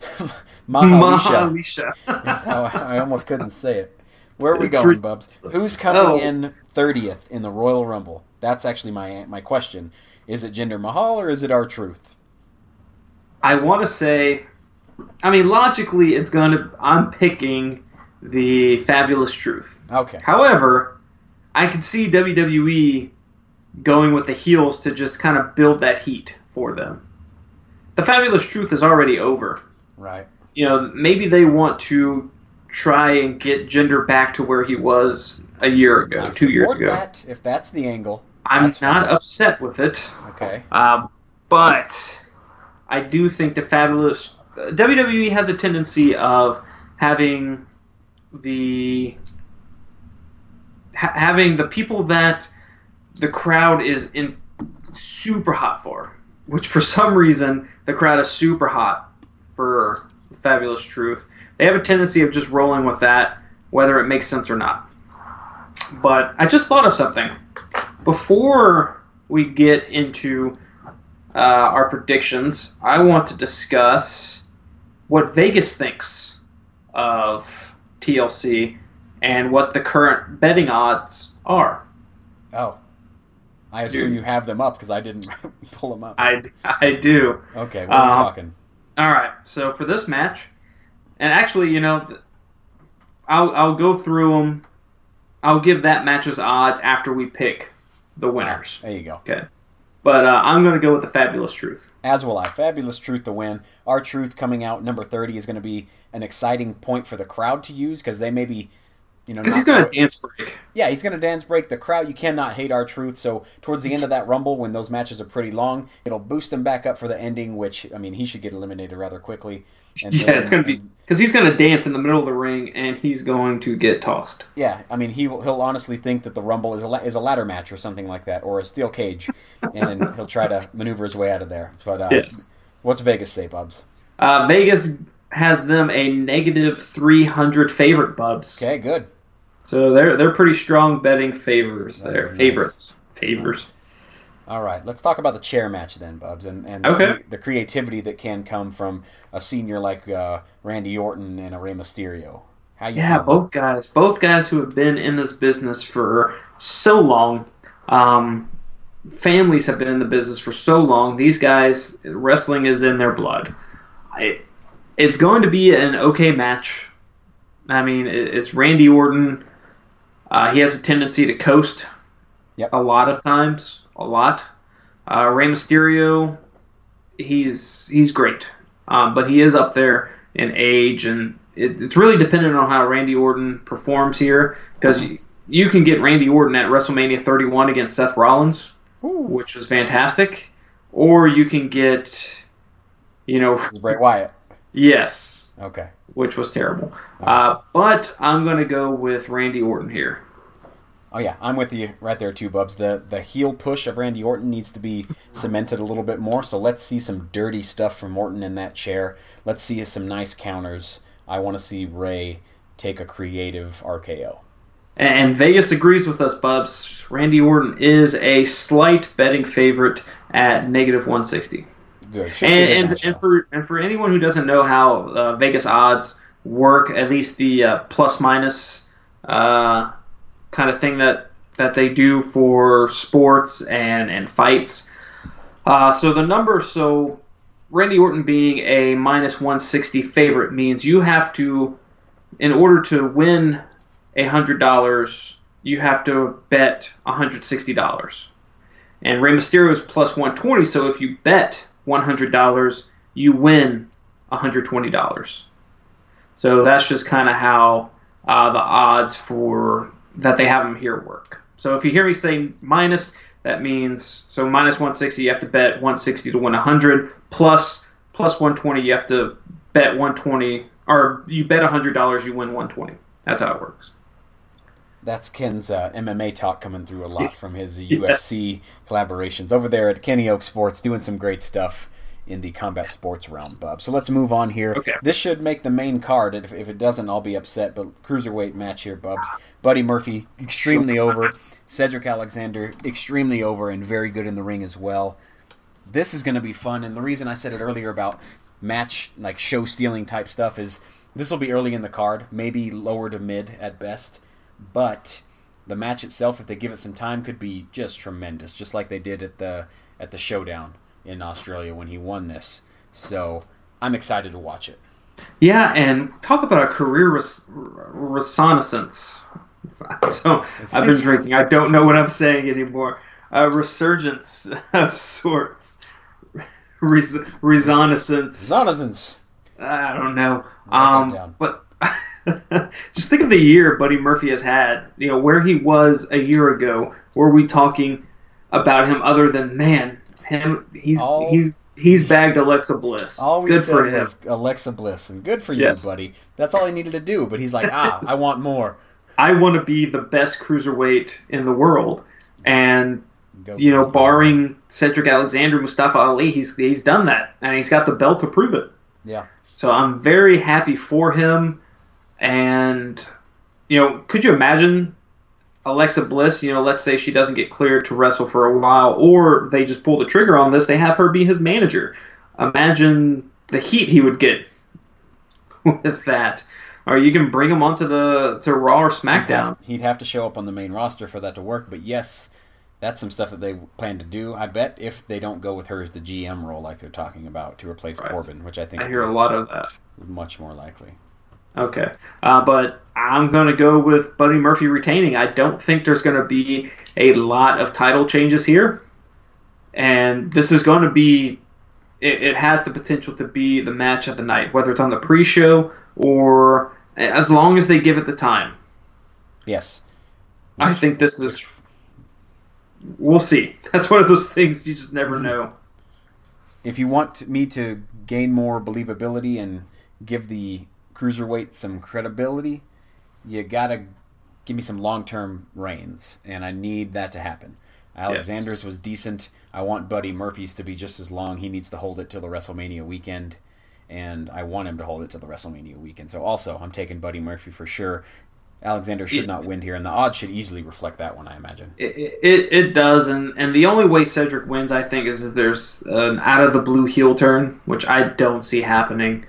Mahalicia. Mahalicia. is how I, I almost couldn't say it. Where are we It's going, re- Bubs? Who's coming Oh. in thirtieth in the Royal Rumble? That's actually my my question. Is it Jinder Mahal or is it R-Truth? I want to say, I mean, logically, it's going to. I'm picking the Fabulous Truth. Okay. However, I could see WWE going with the heels to just kind of build that heat for them. The Fabulous Truth is already over. Right. You know, maybe they want to try and get Jinder back to where he was a year ago, I two years ago. That, if that's the angle. I'm not fine. upset with it. Okay. Um, but I do think the fabulous WWE has a tendency of having the ha- having the people that the crowd is in super hot for, which for some reason the crowd is super hot for Fabulous Truth. They have a tendency of just rolling with that, whether it makes sense or not. But I just thought of something before we get into uh, our predictions. I want to discuss what Vegas thinks of TLC and what the current betting odds are. Oh. I assume Dude. you have them up because I didn't pull them up. I, I do. okay, what are Uh, talking? All right. So for this match, and actually, you know, I'll I'll go through them. I'll give that match's odds after we pick the winners. There you go. But uh, I'm going to go with the Fabulous Truth. As will I. Fabulous Truth to win. R-Truth coming out number 30 is going to be an exciting point for the crowd to use because they may be, you know, Because he's going so- to dance break. Yeah, he's going to dance break the crowd. You cannot hate R-Truth. So towards the end of that rumble, when those matches are pretty long, it'll boost him back up for the ending. Which I mean, he should get eliminated rather quickly. Yeah, it's going to be because he's going to dance in the middle of the ring and he's going to get tossed. yeah, I mean, he will, he'll honestly think that the rumble is a la- is a ladder match or something like that, or a steel cage, and he'll try to maneuver his way out of there. But uh, Yes. what's Vegas say, Bubs? Uh, Vegas has them a negative 300 favorite, Bubs. Okay, good. So they're they're pretty strong betting favors That there. nice. Favorites. Favors. All right, let's talk about the chair match then, Bubs, and, and Okay. the, the creativity that can come from a senior like uh, Randy Orton and a Rey Mysterio. How you Yeah, feeling? both guys, both guys who have been in this business for so long. Um, families have been in the business for so long. These guys, wrestling is in their blood. I, it's going to be an okay match. I mean, it, it's Randy Orton. Uh, he has a tendency to coast Yep. a lot of times, a lot. Uh, Rey Mysterio, he's he's great, um, but he is up there in age, and it, it's really dependent on how Randy Orton performs here, because you, you can get Randy Orton at WrestleMania 31 against Seth Rollins, Ooh. which was fantastic, or you can get, you know, Bray Wyatt. yes, Okay. which was terrible. Uh, but I'm going to go with Randy Orton here. Oh yeah, I'm with you right there too, Bubs. The the heel push of Randy Orton needs to be cemented a little bit more. So let's see some dirty stuff from Orton in that chair. Let's see some nice counters. I want to see Rey take a creative RKO. And Vegas agrees with us, Bubs. Randy Orton is a slight betting favorite at negative 160. Good. Should And good and, and for and for anyone who doesn't know how uh, Vegas odds work, at least the uh, plus minus uh, kind of thing that that they do for sports and and fights. Uh, so the number, so Randy Orton being a minus 160 favorite means you have to, in order to win a hundred dollars, you have to bet 160 dollars. And Rey Mysterio is plus 120, so if you bet $100, you win $120. So that's just kind of how uh, the odds for that they have them here work. So if you hear me say minus, that means so minus 160, you have to bet 160 to win 100. Plus plus 120, you have to bet 120, or you bet $100, you win 120. That's how it works. That's Ken's uh, MMA talk coming through a lot from his Yes. UFC collaborations over there at Kenny Oak Sports, doing some great stuff in the combat sports realm, Bub. So let's move on here. Okay. This should make the main card. If, if it doesn't, I'll be upset. But cruiserweight match here, Bubs. Buddy Murphy, extremely over. Cedric Alexander, extremely over and very good in the ring as well. This is going to be fun. And the reason I said it earlier about match, like show stealing type stuff, is this will be early in the card, maybe lower to mid at best. But the match itself, if they give it some time, could be just tremendous, just like they did at the at the showdown in Australia when he won this. So I'm excited to watch it. Yeah, and talk about a career res- reconnaissance. So I've been drinking. I don't know what I'm saying anymore. A resurgence of sorts. Res- reconnaissance. Renaissance. I don't know. Um, but just think of the year Buddy Murphy has had. You know where he was a year ago. Were we talking about him other than man? Him. He's All- he's he's bagged Alexa Bliss. All we Good said for him. was Alexa Bliss, and good for you, Yes. buddy. That's all he needed to do. But he's like, ah, I want more. I want to be the best cruiserweight in the world, and Go, you know, go. barring Cedric Alexander, Mustafa Ali, he's he's done that, and he's got the belt to prove it. Yeah. So I'm very happy for him, and you know, could you imagine Alexa Bliss? You know, let's say she doesn't get cleared to wrestle for a while, or they just pull the trigger on this. They have her be his manager. Imagine the heat he would get with that. Or you can bring him onto the to Raw or He'd SmackDown. have, he'd have to show up on the main roster for that to work. But yes, that's some stuff that they plan to do. I bet if they don't go with her as the GM role like they're talking about to replace Right. Corbin, which I think I hear a lot of that. much more likely. Okay, uh, but I'm going to go with Buddy Murphy retaining. I don't think there's going to be a lot of title changes here, and this is going to be. It, it has the potential to be the match of the night, whether it's on the pre-show or as long as they give it the time. Yes. I think this is. We'll see. That's one of those things you just never know. if you want me to gain more believability and give the cruiserweight some credibility, you gotta give me some long-term reigns, and I need that to happen. Alexander's was decent. I want Buddy Murphy's to be just as long. He needs to hold it till the WrestleMania weekend, and I want him to hold it till the WrestleMania weekend. So also, I'm taking Buddy Murphy for sure. Alexander should It- not win here, and the odds should easily reflect that one, I imagine. It, it, it does, and, and the only way Cedric wins, I think, is if there's an out of the blue heel turn, which I don't see happening.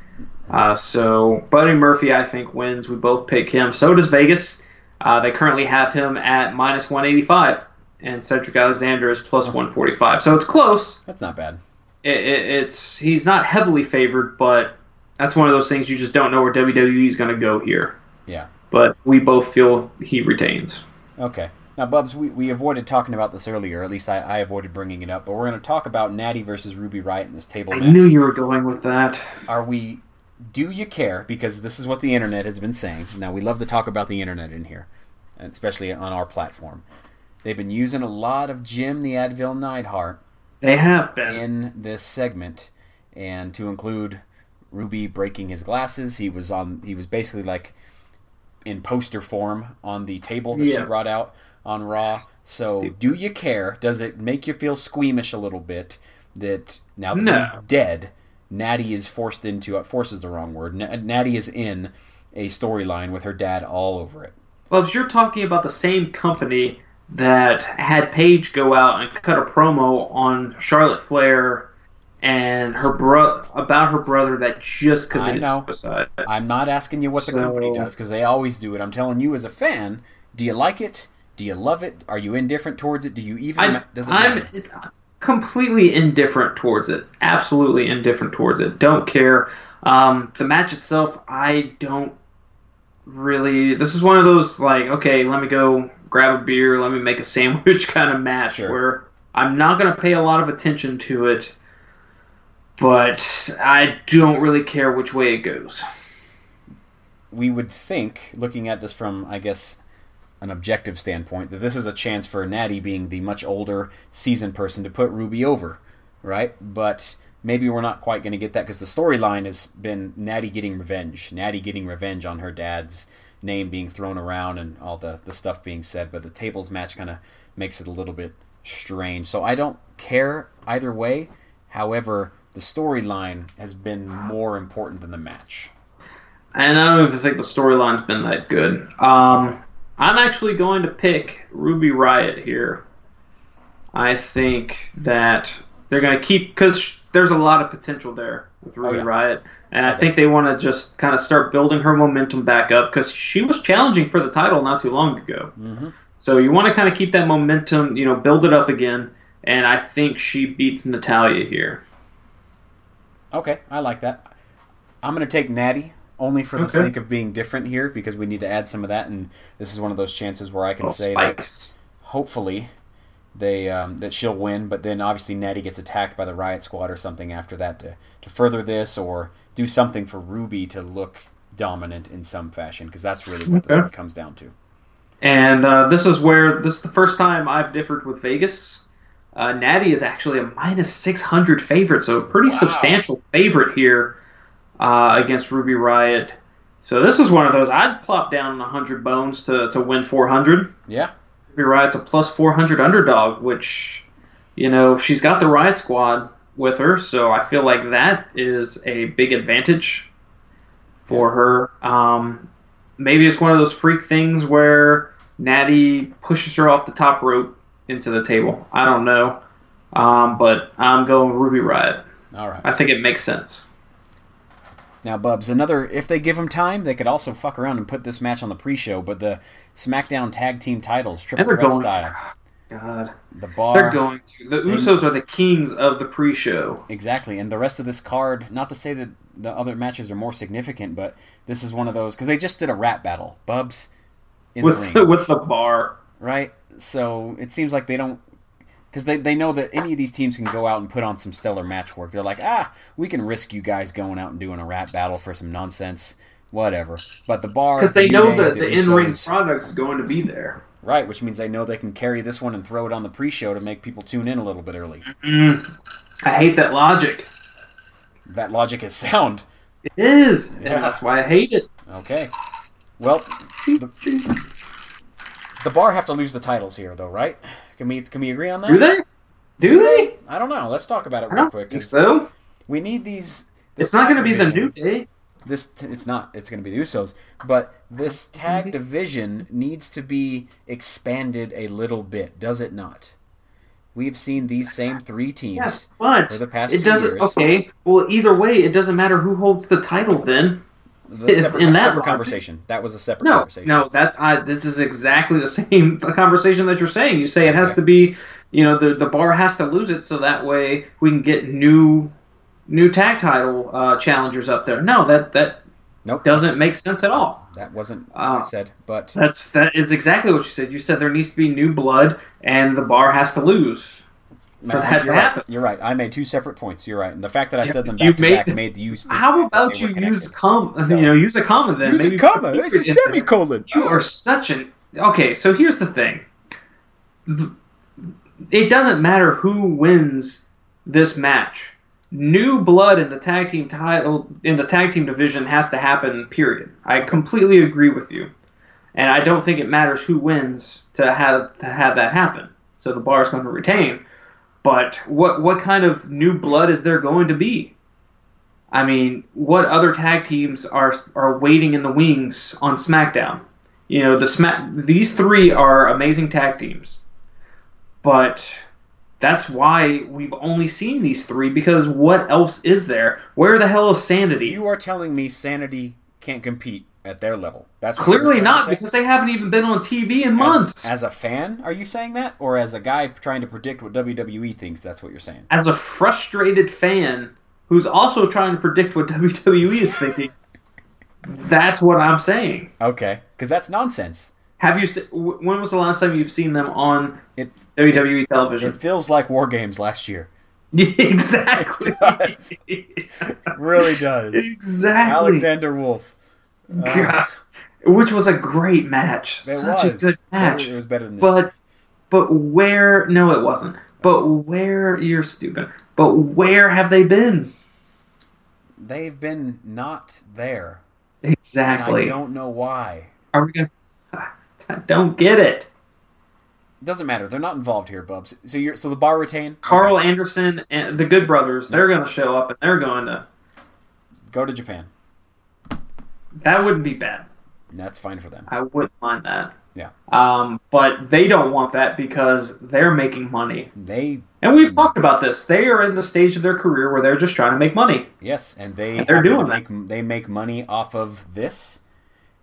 Uh, so Buddy Murphy, I think, wins. We both pick him. So does Vegas. Uh, they currently have him at minus 185, and Cedric Alexander is plus 145. So it's close. That's not bad. It, it, it's he's not heavily favored, but that's one of those things you just don't know where WWE is going to go here. Yeah. But we both feel he retains. Okay. Now, Bubs, we, we avoided talking about this earlier. At least I, I avoided bringing it up. But we're going to talk about Natty versus Ruby Riott in this table I match. knew you were going with that. Are we? Do you care? Because this is what the internet has been saying. Now we love to talk about the internet in here, especially on our platform. They've been using a lot of Jim the Anvil Neidhart They have been. in this segment, and to include Ruby breaking his glasses. He was on. He was basically like in poster form on the table that she brought out on Raw. So, Stupid. do you care? Does it make you feel squeamish a little bit that now that No. he's dead, Natty is forced into uh, force is the wrong word. Na- Natty is in a storyline with her dad all over it. Bubs, you're talking about the same company that had Paige go out and cut a promo on Charlotte Flair and her bro about her brother that just committed know. suicide. I'm not asking you what the company does because they always do it. I'm telling you as a fan, do you like it? Do you love it? Are you indifferent towards it? Do you even I'm, does it I'm matter? Completely indifferent towards it. Absolutely indifferent towards it. Don't care. Um, the match itself, I don't really. This is one of those like, okay, let me go grab a beer, let me make a sandwich kind of match Sure. where I'm not going to pay a lot of attention to it, but I don't really care which way it goes. we would think, looking at this from, I guess, an objective standpoint, that this is a chance for Natty, being the much older, seasoned person, to put Ruby over, right? But maybe we're not quite going to get that because the storyline has been Natty getting revenge, Natty getting revenge on her dad's name being thrown around and all the, the stuff being said. But the tables match kind of makes it a little bit strange. So I don't care either way. However, the storyline has been more important than the match. And I don't even think the storyline's been that good. Um, I'm actually going to pick Ruby Riott here. I think that they're going to keep because there's a lot of potential there with Ruby yeah. Riott, and I think they want to just kind of start building her momentum back up because she was challenging for the title not too long ago. Mm-hmm. So you want to kind of keep that momentum, you know, build it up again. And I think she beats Natalya here. Okay, I like that. I'm going to take Natty only for the Okay. sake of being different here because we need to add some of that, and this is one of those chances where I can Well, say that hopefully they um, that she'll win, but then obviously Natty gets attacked by the Riott Squad or something after that to to further this or do something for Ruby to look dominant in some fashion because that's really what Okay. this comes down to. And uh, this is where this is the first time I've differed with Vegas. Uh, Natty is actually a minus 600 favorite, so a pretty Wow. substantial favorite here uh, against Ruby Riott. So this is one of those I'd plop down 100 bones to, to win 400. Yeah. Ruby Riott's a plus 400 underdog, which, you know, she's got the Riott Squad with her, so I feel like that is a big advantage for her. Um, maybe it's one of those freak things where Natty pushes her off the top rope into the table. I don't know. Um, but I'm going Ruby Riott. All right. I think it makes sense. Now, Bubs, another. If they give him time, they could also fuck around and put this match on the pre-show. But the SmackDown Tag Team Titles, Triple they're Threat going style, to. God. the bar, They're going to. The Usos are the kings of the pre show. exactly, and the rest of this card. Not to say that the other matches are more significant, but this is one of those because they just did a rap battle, Bubs, in the ring, with the bar. right? So it seems like they don't. Because they, they know that any of these teams can go out and put on some stellar match work. They're like, ah, we can risk you guys going out and doing a rap battle for some nonsense, whatever. But the bar, Because they the know that the in ring product's going to be there. Right, which means they know they can carry this one and throw it on the pre-show to make people tune in a little bit early. Mm, I hate that logic. That logic is sound. It is, Yeah. and that's why I hate it. Okay. Well, the, the bar have to lose the titles here, though, right? Can we can we agree on that? Do they? Do they? I don't know. Let's talk about it I real quick. so. We need these. It's not going to be the new day. This t- it's not. It's going to be the Usos, but this tag division needs to be expanded a little bit, does it not? We've seen these same three teams. Yes, but For the past it two doesn't. years. Okay, well, either way, it doesn't matter who holds the title. Then The separate, in that separate conversation. That was a separate no, conversation. no, that I, this is exactly the same conversation that you're saying. You say it has Okay. to be, you know, the the bar has to lose it so that way we can get new new tag title uh, challengers up there. No, that that Nope. doesn't make sense at all. That wasn't what Uh, I said, but That's that is exactly what you said. You said there needs to be new blood, and the bar has to lose for that to you're right. happen. You're right. I made two separate points. You're right. And the fact that I Yeah, said them back to made- back made you. How about you use com? So- you know, use a comma then. Use Maybe a comma. It's a semicolon. You are such an okay. So here's the thing. Th- It doesn't matter who wins this match. New blood in the tag team title in the tag team division has to happen. Period. I completely agree with you, and I don't think it matters who wins to have to have that happen. So the bar is going to retain. But what what kind of new blood is there going to be? I mean, what other tag teams are are waiting in the wings on SmackDown? You know, the Smack these three are amazing tag teams. But that's why we've only seen these three because what else is there? Where the hell is Sanity? You are telling me Sanity can't compete at their level. That's Clearly not because they haven't even been on TV in months. As, as a fan, are you saying that, or as a guy trying to predict what WWE thinks? That's what you're saying. As a frustrated fan who's also trying to predict what WWE is thinking, that's what I'm saying. Okay, because that's nonsense. Have you? When was the last time you've seen them on It WWE television? it feels like War Games last year. exactly. It Really does. exactly. Alexander Wolfe. Uh, God. Which was a great match. Such a good match. It was better than this. But but where no it wasn't. But where you're stupid. But where have they been? They've been not there. Exactly. And I don't know why. Are we gonna I don't get it. It doesn't matter. They're not involved here, Bubs. So you're so the bar retain. Karl Okay. Anderson and the Good Brothers, they're gonna show up and they're going to Go to Japan. That wouldn't be bad. That's fine for them. I wouldn't mind that. Yeah. Um, but they don't want that because they're making money. They And we've talked about this. They are in the stage of their career where they're just trying to make money. yes, and they And they're doing make, They make money off of this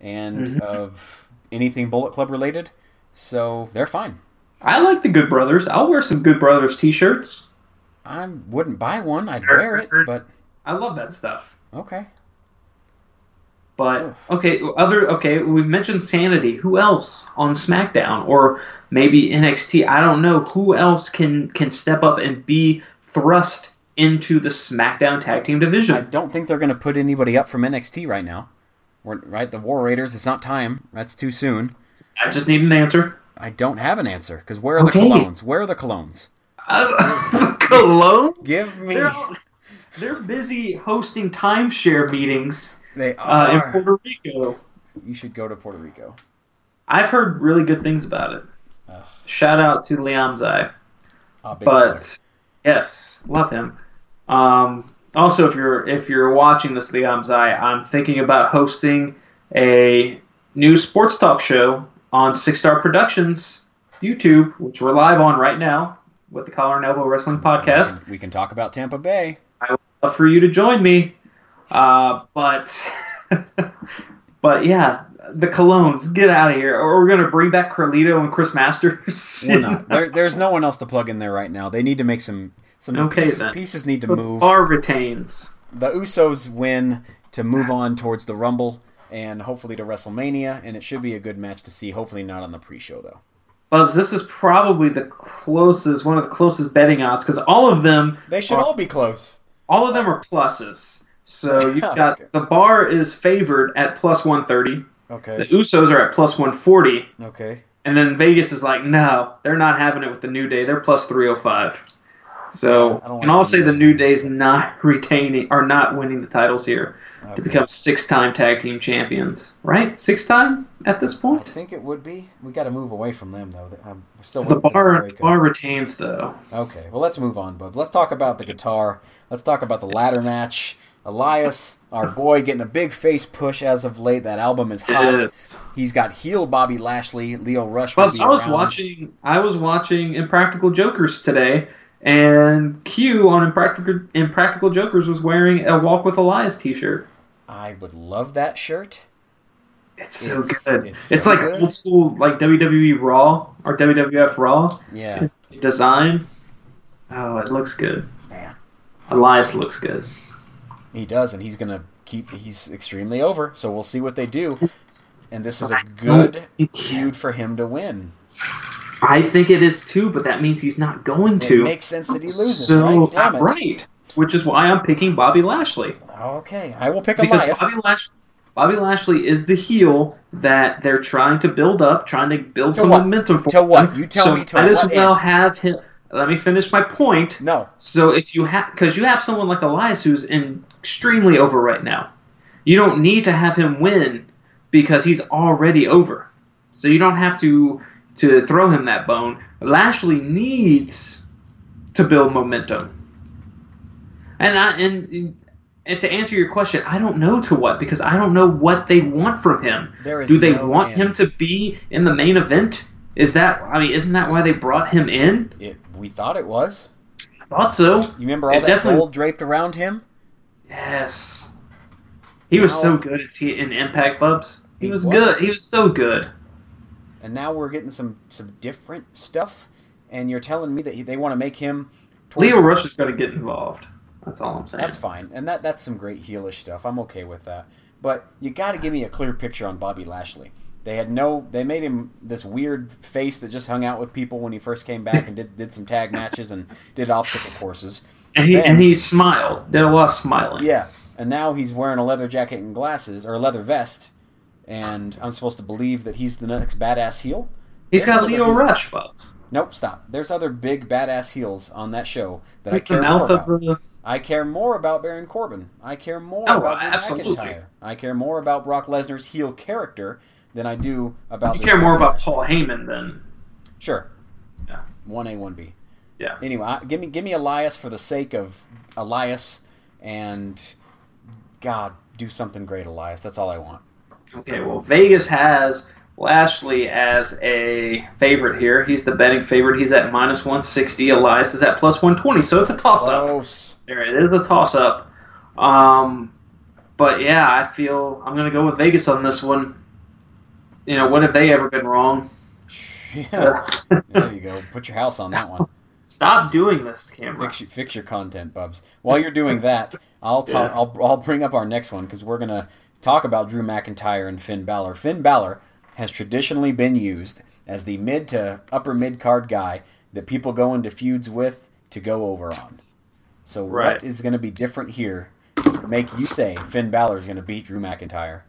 and Mhm. of anything Bullet Club related. So they're fine. I like the Good Brothers. I'll wear some Good Brothers t-shirts. I wouldn't buy one. I'd wear it, but I love that stuff. okay. But okay, other okay, we mentioned Sanity. Who else on SmackDown or maybe NXT? I don't know who else can can step up and be thrust into the SmackDown Tag Team division. I don't think they're going to put anybody up from NXT right now. We're, right, the War Raiders. It's not time. That's too soon. I just need an answer. I don't have an answer because where are the Okay. Colóns? Where are the Colóns? Uh, Cologne? Give me. They're, they're busy hosting timeshare meetings They uh, in. Puerto Rico. you should go to Puerto Rico. I've heard really good things about it. Ugh. Shout out to Liam Zai. Ah, big But yes, love him. Um, also, if you're if you're watching this Liam Zai, I'm thinking about hosting a new sports talk show on Six Star Productions YouTube, which we're live on right now with the Collar and Elbow Wrestling. Podcast. We can, we can talk about Tampa Bay. I would love for you to join me. Uh, but but yeah, the Colóns, get out of here. Or we're gonna bring back Carlito and Chris Masters. We're not. There, there's no one else to plug in there right now. They need to make some some Okay, pieces, then. pieces need to The move. bar retains. The Usos win to move on towards the Rumble and hopefully to WrestleMania, and it should be a good match to see. Hopefully not on the pre-show though. Bubs, this is probably the closest, one of the closest betting odds because all of them, They should Are- all be close. all of them are pluses. So you've Okay. got the bar is favored at plus one thirty. Okay. The Usos are at plus one forty, Okay. and then Vegas is like, no, they're not having it with the New Day. They're plus three hundred five. So Yeah, like and I'll say the New Day's not retaining or not winning the titles here to become six-time tag team champions. Right, six-time at this point. I think it would be. We got to move away from them though. I'm still The bar, them to the break up. bar retains though. Okay, well let's move on, bub. Let's talk about the guitar. Let's talk about the ladder match. Elias, our boy, getting a big face push as of late. That album is hot. Yes. He's got heel Bobby Lashley. Lio Rush Bubs, I was around. watching. I was watching Impractical Jokers today, and Q on Impractical Impractical Jokers was wearing a Walk with Elias T-shirt. I would love that shirt. It's so It's- good. it's It's, so like good. old school, like WWE Raw or WWF Raw Yeah, design. Oh, it looks good. man, Elias looks good. He does, and he's gonna keep. He's extremely over. So we'll see what they do. And this is a good feud for him to win. I think it is too, but that means he's not going It to. makes sense that he loses, so right? Damn uh, it. right, which is why I'm picking Bobby Lashley. Okay, I will pick because Elias. Bobby Lashley, Bobby Lashley is the heel that they're trying to build up, trying to build To some what? momentum for. To what? You tell so me to might as what well end? have him. Let me finish my point. No, So if you have, because you have someone like Elias who's in, extremely over right now, you don't need to have him win because he's already over. So you don't have to to throw him that bone. Lashley needs to build momentum. And I and and to answer your question, I don't know to what because I don't know what they want from him. there is. Do they no want end. him to be in the main event? Is that I mean, isn't that why they brought him in? It, we thought it was. I thought so. You remember all It that definitely- gold draped around him? Yes. He was so good at T- in Impact Bubs. He, He was, was. good. He was so good. And now we're getting some some different stuff. And you're telling me that he- they want to make him. towards- Lio Rush is going to get involved. That's all I'm saying. That's fine, and that that's some great heelish stuff. I'm okay with that. But you got to give me a clear picture on Bobby Lashley. They had no. They made him this weird face that just hung out with people when he first came back and did did some tag matches and did obstacle courses. and he Man. and he smiled. Did a lot of smiling. Yeah, and now he's wearing a leather jacket and glasses or a leather vest, and I'm supposed to believe that he's the next badass heel. He's There's got Lio heels. Rush Bubs. Nope, stop. There's other big badass heels on that show that He's I care more about. of the. I care more about Baron Corbin. I care more Oh, about Drew. McIntyre. I care more about Brock Lesnar's heel character than I do about. You care more about Paul Heyman than. Sure. Yeah. One A, one B. Yeah. Anyway, I, give me give me Elias for the sake of Elias, and God, do something great, Elias. That's all I want. Okay, well, Vegas has Lashley as a favorite here. He's the betting favorite. He's at minus 160. Elias is at plus 120. So it's a toss up. Close. There it is, a toss up. Um, but yeah, I feel I'm going to go with Vegas on this one. You know, what have they ever been wrong? Yeah. there you go. Put your house on that one. Stop doing this, camera. Fix your, fix your content, Bubs. While you're doing that, I'll talk. Yes. I'll, I'll bring up our next one because we're gonna talk about Drew McIntyre and Finn Balor. Finn Balor has traditionally been used as the mid to upper mid card guy that people go into feuds with to go over on. So Right. what is going to be different here? Make you say Finn Balor is going to beat Drew McIntyre?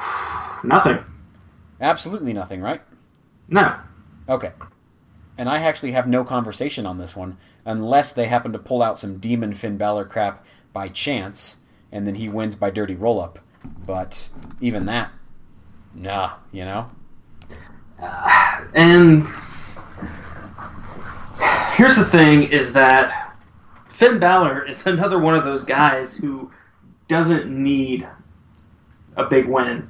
Nothing. Absolutely nothing, right? No. Okay. and I actually have no conversation on this one unless they happen to pull out some demon Finn Balor crap by chance, and then he wins by dirty roll up. But even that, nah, you know. Uh, and here's the thing: is that Finn Balor is another one of those guys who doesn't need a big win.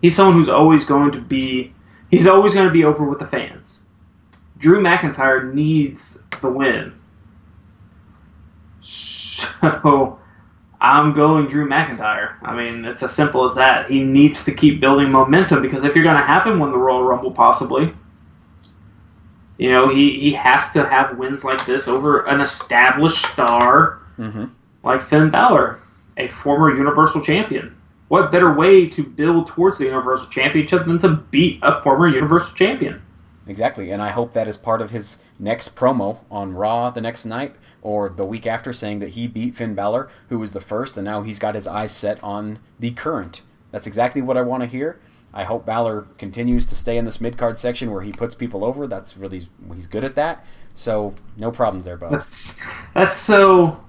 He's someone who's always going to be he's always going to be over with the fans. Drew McIntyre needs the win. So I'm going Drew McIntyre. I mean, it's as simple as that. He needs to keep building momentum because if you're going to have him win the Royal Rumble, possibly, you know, he, he has to have wins like this over an established star Mm-hmm. like Finn Balor, a former Universal Champion. What better way to build towards the Universal Championship than to beat a former Universal Champion? Exactly, and I hope that is part of his next promo on Raw the next night or the week after, saying that he beat Finn Balor, who was the first, and now he's got his eyes set on the current. That's exactly what I want to hear. I hope Balor continues to stay in this mid card section where he puts people over. That's really he's good at that. So no problems there, Bubs. That's, that's so.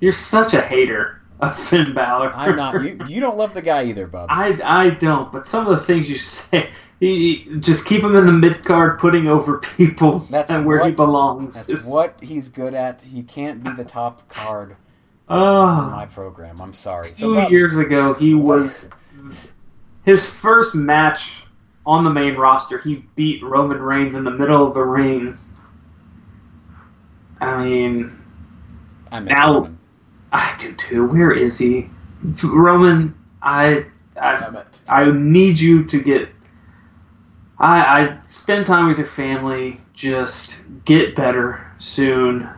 You're such a hater of Finn Balor. I'm not. You, you don't love the guy either, Bubs. I, I don't, but some of the things you say, he, he- just keep him in the mid card, putting over people That's and where he belongs. That's Just- what he's good at. He can't be the top card ah. on my program. I'm sorry. So two Bubs, years ago, he was his first match on the main roster. He beat Roman Reigns in the middle of the ring. I mean, now-. I do too. Where is he, Roman? I I. I need you to get. I, I spend time with your family. Just get better soon.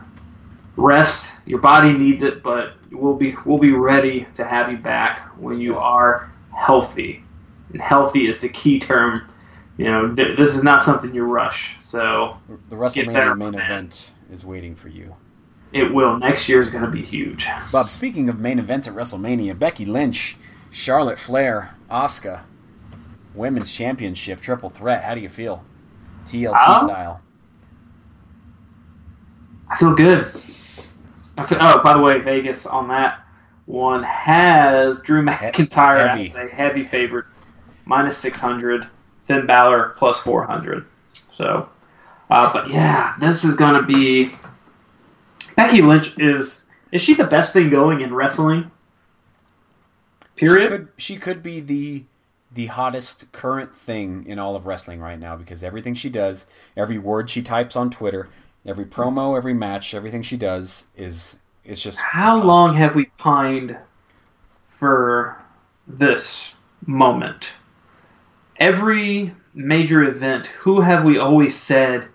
Rest. Your body needs it, but we'll be we'll be ready to have you back when you are healthy. And healthy is the key term. You know, th- this is not something you rush. So The WrestleMania main event is waiting for you. It will. Next year is going to be huge. Bob, speaking of main events at WrestleMania, Becky Lynch, Charlotte Flair, Asuka, Women's Championship, Triple Threat. How do you feel? TLC Um, style. I feel good. I feel, oh, by the way, Vegas on that one has Drew McIntyre heavy. as a heavy favorite, minus 600. Finn Balor plus 400. So, uh, but yeah, this is going to be. Becky Lynch is. Is she the best thing going in wrestling? She Period? could, she could be the the hottest current thing in all of wrestling right now because everything she does, every word she types on Twitter, every promo, every match, everything she does is is just How long have we pined for this moment? Every major event, who have we always said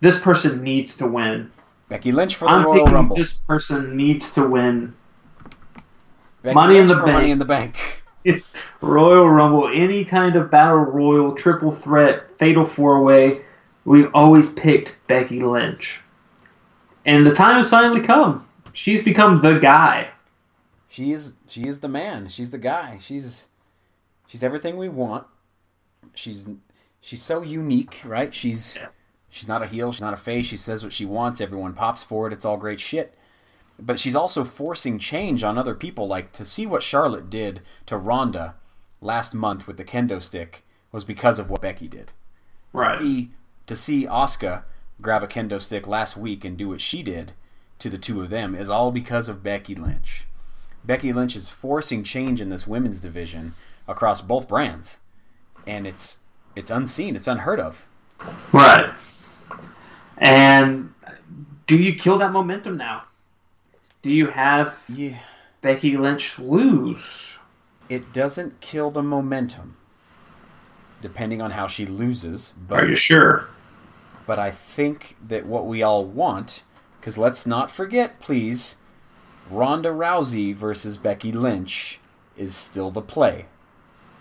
this person needs to win? Becky Lynch for the I'm Royal Rumble. this person needs to win Becky Money in the Bank. Money in the Bank. Royal Rumble, any kind of battle royal, triple threat, fatal four way. We've always picked Becky Lynch, and the time has finally come. She's become the guy. She is she is the man. She's the guy. She's she's everything we want. She's she's so unique, right? She's Yeah. She's not a heel, she's not a face. She says what she wants. Everyone pops for it. It's all great shit. But she's also forcing change on other people. Like to see what Charlotte did to Ronda last month with the kendo stick was because of what Becky did. Right. See, to see Asuka grab a kendo stick last week and do what she did to the two of them is all because of Becky Lynch. Becky Lynch is forcing change in this women's division across both brands, and it's it's unseen, it's unheard of. Right. And do you kill that momentum now? Do you have Yeah, Becky Lynch lose? it doesn't kill the momentum, depending on how she loses. Are you sure? but I think that what we all want, because let's not forget, please, Ronda Rousey versus Becky Lynch is still the play.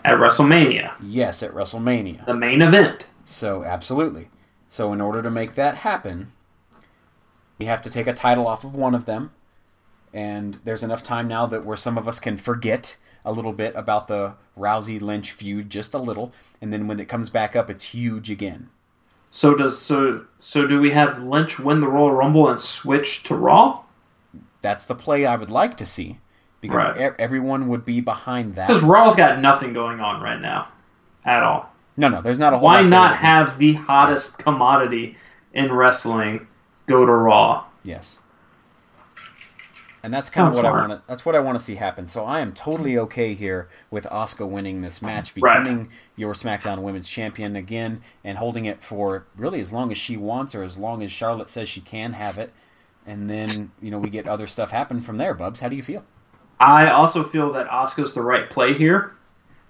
At WrestleMania, Yes, at WrestleMania. the main event. So, absolutely. So, in order to make that happen, we have to take a title off of one of them. And there's enough time now that where some of us can forget a little bit about the Rousey Lynch feud, just a little. And then when it comes back up, it's huge again. So does so so do we have Lynch win the Royal Rumble and switch to Raw? That's the play I would like to see because Right. e- everyone would be behind that. Because Raw's got nothing going on right now, at all. No, no, there's not a whole. Why not have the hottest commodity in wrestling go to Raw? Yes. And that's kind of what I want to. That's what I want to see happen. So I am totally okay here with Asuka winning this match, Right. becoming your SmackDown Women's Champion again, and holding it for really as long as she wants, or as long as Charlotte says she can have it. And then you know we get other stuff happen from there. Bubs, how do you feel? I also feel that Asuka's the right play here.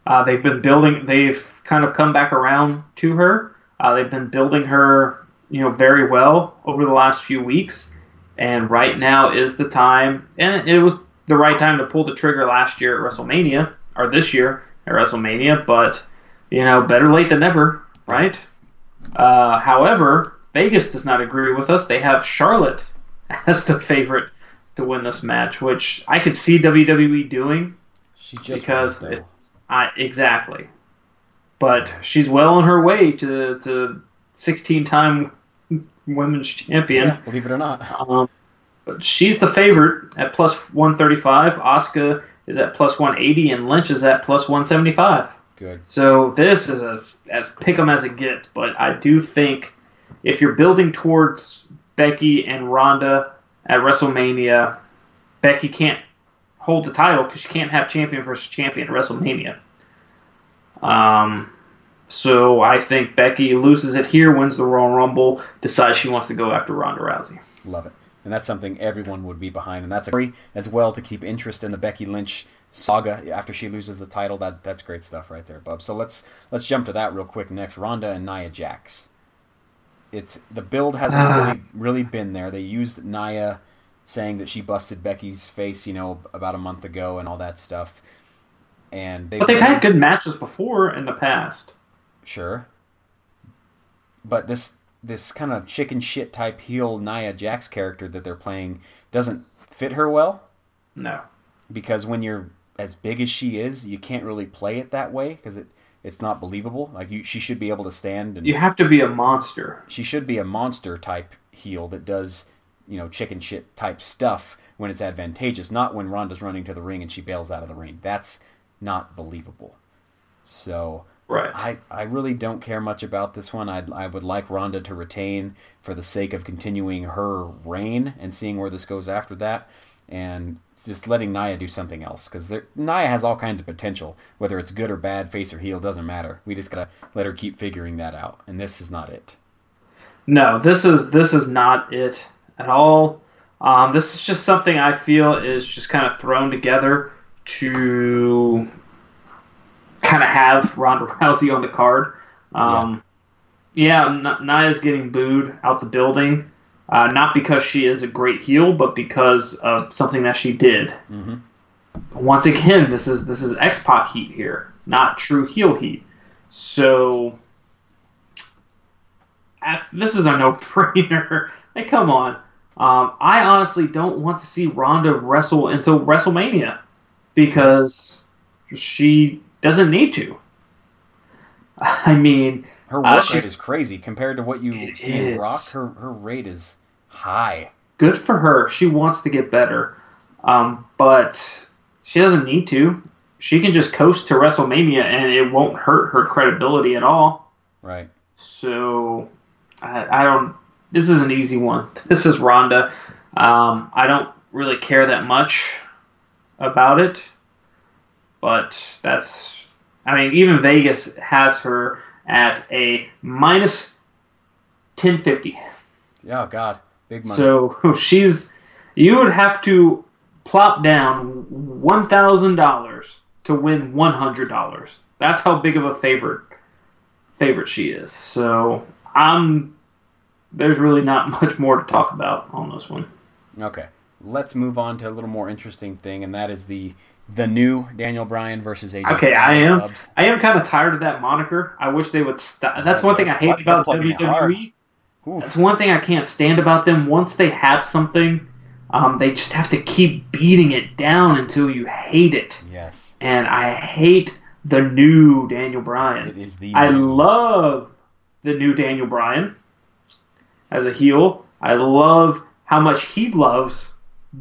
Uh, they've been building. They've kind of come back around to her. Uh, they've been building her, you know, very well over the last few weeks. And right now is the time, and it was the right time to pull the trigger last year at WrestleMania or this year at WrestleMania. But you know, better late than never, right? Uh, however, Vegas does not agree with us. They have Charlotte as the favorite to win this match, which I could see WWE doing She just because it's I exactly. But she's well on her way to to 16 time women's champion. yeah, believe it or not. Um, but she's the favorite at plus 135. Asuka is at plus 180, and Lynch is at plus 175. Good. So this is as as pick'em as it gets. But I do think if you're building towards Becky and Ronda at WrestleMania, Becky can't hold the title because you can't have champion versus champion at WrestleMania. Um, so I think Becky loses it here, wins the Royal Rumble, decides she wants to go after Ronda Rousey. Love it. And that's something everyone would be behind. And that's a great as well to keep interest in the Becky Lynch saga after she loses the title. That that's great stuff right there, Bub. So let's let's jump to that real quick next. Ronda and Nia Jax. It's the build hasn't Ah. really really been there. They used Nia saying that she busted Becky's face, you know, about a month ago and all that stuff. And they But they've had good matches before in the past. Sure. But this this kind of chicken shit type heel Nia Jax character that they're playing doesn't fit her well No. because when you're as big as she is, you can't really play it that way because it it's not believable. Like you, she should be able to stand and You have to be a monster. she should be a monster type heel that does you know chicken shit type stuff when it's advantageous, not when Ronda's running to the ring and she bails out of the ring. That's not believable. So Right. I, I really don't care much about this one. I'd, I would like Ronda to retain for the sake of continuing her reign and seeing where this goes after that, and just letting Nia do something else because Nia has all kinds of potential. Whether it's good or bad, face or heel, doesn't matter. We just gotta let her keep figuring that out, and this is not it. No, this is this is not it at all. Um, this is just something I feel is just kind of thrown together to kind of have Ronda Rousey on the card. Um, yeah, N- Nia's getting booed out the building, uh, not because she is a great heel, but because of something that she did. hmm Once again, this is this is X Pac heat here, not true heel heat. So this is a no-brainer. Like, come on. Um, I honestly don't want to see Ronda wrestle until WrestleMania because she doesn't need to. I mean, Her Uh, work she's- rate is crazy compared to what you see in. Brock. Her her rate is high. good for her. She wants to get better, um, but she doesn't need to. She can just coast to WrestleMania, and it won't hurt her credibility at all. Right. So I, I don't. This is an easy one. This is Ronda. Um, I don't really care that much about it, but that's. I mean, even Vegas has her at a minus ten fifty. Oh God, big money. So she's. You would have to plop down one thousand dollars to win one hundred dollars. That's how big of a favorite favorite she is. So I'm. There's really not much more to talk about on this one. Okay, let's move on to a little more interesting thing, and that is the the new Daniel Bryan versus AJ. Okay, I am. Bubs. I am kind of tired of that moniker. I wish they would stop. That's one thing I hate about why plug me hard? WWE. That's one thing I can't stand about them. Once they have something, um, they just have to keep beating it down until you hate it. Yes, And I hate the new Daniel Bryan. it is the. I new- love the new Daniel Bryan as a heel. I love how much he loves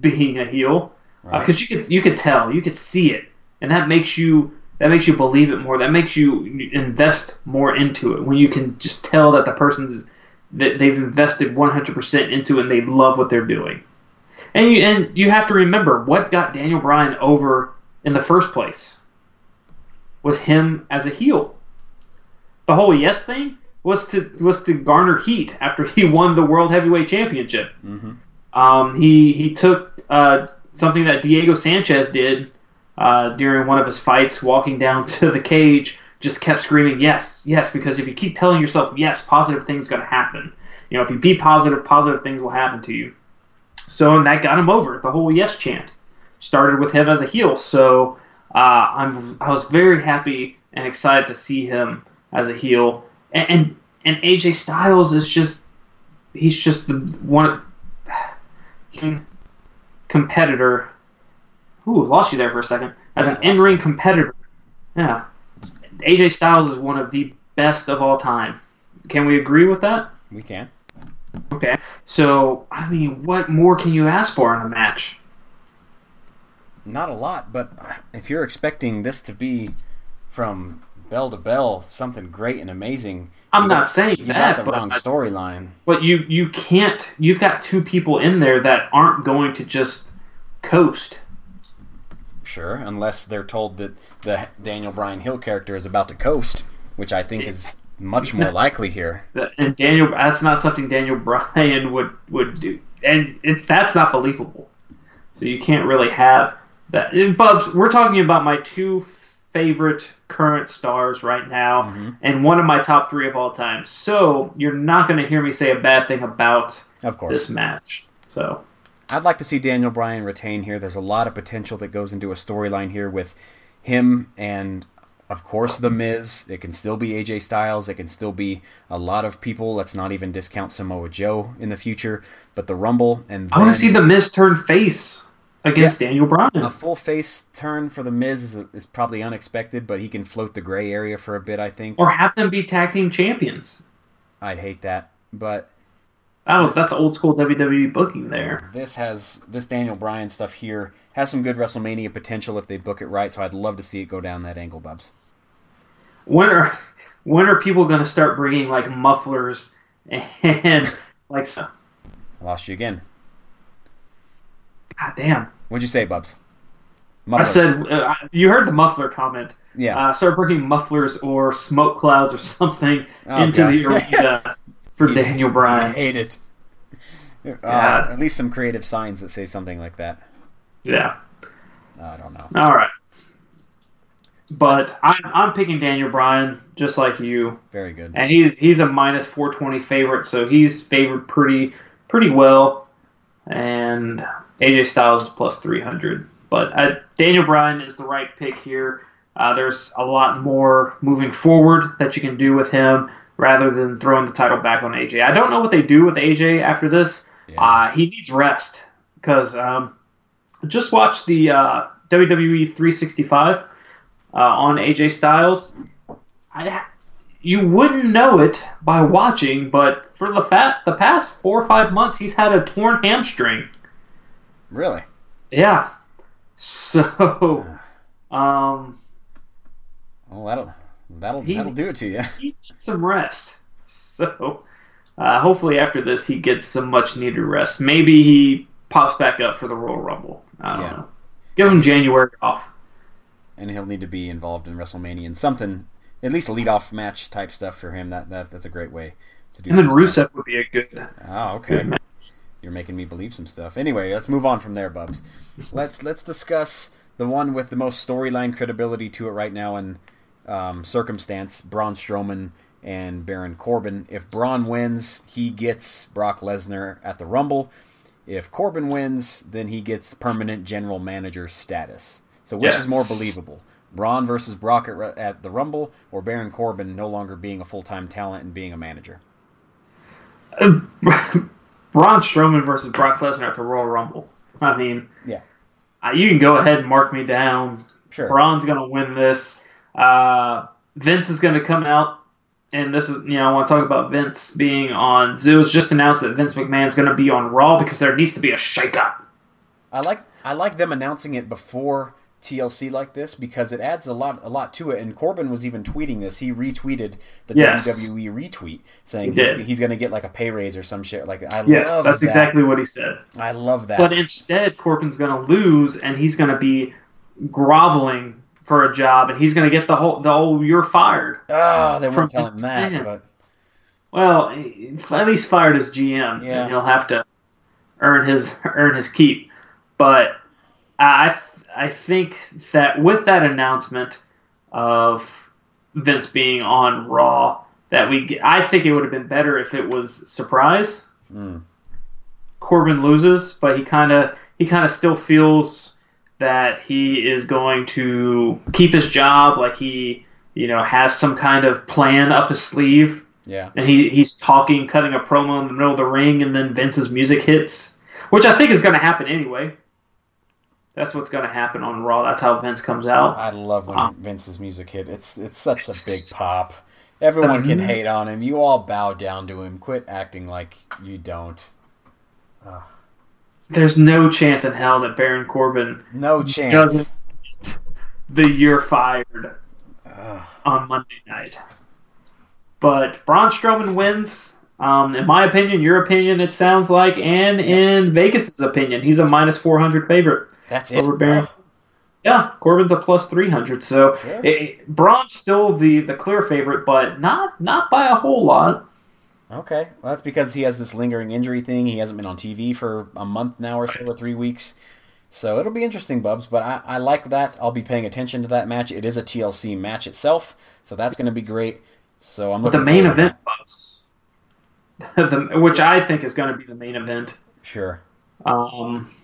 being a heel because Right. you could you could tell, you could see it, and that makes you that makes you believe it more. That makes you invest more into it when you can just tell that the person's that they've invested 100% into it and they love what they're doing. And you and you have to remember what got Daniel Bryan over in the first place was him as a heel. The whole yes thing was to was to garner heat after he won the World Heavyweight Championship. hmm Um, he he took uh, something that Diego Sanchez did uh, during one of his fights, walking down to the cage, just kept screaming yes, yes, because if you keep telling yourself yes, positive things going to happen. You know, if you be positive, positive things will happen to you. So and that got him over. The whole yes chant started with him as a heel. So uh, I'm I was very happy and excited to see him as a heel. And and, and AJ Styles is just he's just the one competitor. Ooh, lost you there for a second. As an in ring competitor, yeah, AJ Styles is one of the best of all time. Can we agree with that? We can. Okay. So, I mean, what more can you ask for in a match? Not a lot, but if you're expecting this to be from bell to bell something great and amazing, I'm You not saying you that, got the wrong storyline. but you you can't. You've got two people in there that aren't going to just coast. Sure, unless they're told that the Daniel Bryan heel character is about to coast, which I think is much more likely here. And Daniel, that's not something Daniel Bryan would would do, and it's that's not believable. So you can't really have that. And Bubs, we're talking about my two favorite current stars right now, Mhm. and one of my top three of all time. So you're not going to hear me say a bad thing about Of course. this match. So I'd like to see Daniel Bryan retain here. There's a lot of potential that goes into a storyline here with him and, of course, The Miz. It can still be AJ Styles. It can still be a lot of people. Let's not even discount Samoa Joe in the future. But the Rumble and I want to see the Miz turn face against Daniel Bryan. a full face turn for The Miz is, is probably unexpected, but he can float the gray area for a bit. I think or have them be tag team champions. I'd hate that, but That was that's old school WWE booking there. this has this Daniel Bryan stuff here has some good WrestleMania potential if they book it right. So I'd love to see it go down that angle, Bubs. When are when are people going to start bringing like mufflers and like God I lost you again. God damn? What'd you say, Bubs? I said uh, you heard the muffler comment. yeah. Uh, start bringing mufflers or smoke clouds or something Oh, into God. the arena for He- Daniel I Bryan. hate it. Uh, at least some creative signs that say something like that. Yeah. I don't know. All right. But I'm I'm picking Daniel Bryan just like you. Very good. and he's he's a minus 420 favorite, so he's favored pretty pretty well. And AJ Styles is plus 300, but uh, Daniel Bryan is the right pick here. Uh, there's a lot more moving forward that you can do with him rather than throwing the title back on AJ. I don't know what they do with AJ after this. Yeah. Uh, he needs rest because um, just watch the uh, WWE 365 uh, on AJ Styles. I, you wouldn't know it by watching, but for the fat the past four or five months, he's had a torn hamstring. Really? Yeah. So, um, Well, that'll that'll He- that'll do it to you. he needs some rest. So, uh, hopefully after this, he gets some much needed rest. Maybe he pops back up for the Royal Rumble. I don't Yeah. know. Give him January off. and he'll need to be involved in WrestleMania and something, at least a lead-off match type stuff for him. That that that's a great way to do. And then some stuff. Rusev would be a good, Oh, okay. good match. You're making me believe some stuff. Anyway, let's move on from there, Bubs. Let's let's discuss the one with the most storyline credibility to it right now and um, circumstance: Braun Strowman and Baron Corbin. If Braun wins, he gets Brock Lesnar at the Rumble. If Corbin wins, then he gets permanent general manager status. So, which is more believable? Braun versus Brock at, at the Rumble, or Baron Corbin no longer being a full time talent and being a manager? Uh, Braun Strowman versus Brock Lesnar at the Royal Rumble. I mean, Yeah. you can go ahead and mark me down. Sure. Braun's going to win this. Uh, Vince is going to come out and this is you know I want to talk about Vince being on. It was just announced that Vince McMahon's going to be on Raw because there needs to be a shakeup. I like I like them announcing it before TLC like this because it adds a lot a lot to it. And Corbin was even tweeting this. He retweeted the Yes. WWE retweet saying He he's, he's going to get like a pay raise or some shit. Like I Yes, love that's that. exactly what he said. I love that. But instead, Corbin's going to lose, and he's going to be groveling for a job, and he's going to get the whole the whole you're fired. oh, they won't tell him that. But Well, eh, at least fired as GM, Yeah. and he'll have to earn his earn his keep. But I I think that with that announcement of Vince being on Raw, that we I think it would have been better if it was surprise. mm, Corbin loses, but he kind of he kind of still feels that he is going to keep his job, like he you know has some kind of plan up his sleeve yeah, and he he's talking, cutting a promo in the middle of the ring, and then Vince's music hits, which I think is going to happen anyway. That's what's going to happen on Raw. That's how Vince comes out. I love when Um, Vince's music hit. It's it's such a big pop. Everyone can hate on him. You all bow down to him. Quit acting like you don't. There's no chance in hell that Baron Corbin No chance. the year fired Ugh. on Monday night. But Braun Strowman wins. Um, in my opinion, your opinion, it sounds like, and in Vegas's opinion, he's a minus 400 favorite. That's it. Over Baron. Yeah, Corbin's a plus 300. So Sure. it, Braun's still the, the clear favorite, but not not by a whole lot. Okay, well, that's because he has this lingering injury thing. He hasn't been on TV for a month now or so, or three weeks. So it'll be interesting, Bubs. But I, I like that. I'll be paying attention to that match. It is a TLC match itself, so that's going to be great. So I'm But the main forward to event, Bubs, the, which I think is going to be the main event. Sure. um,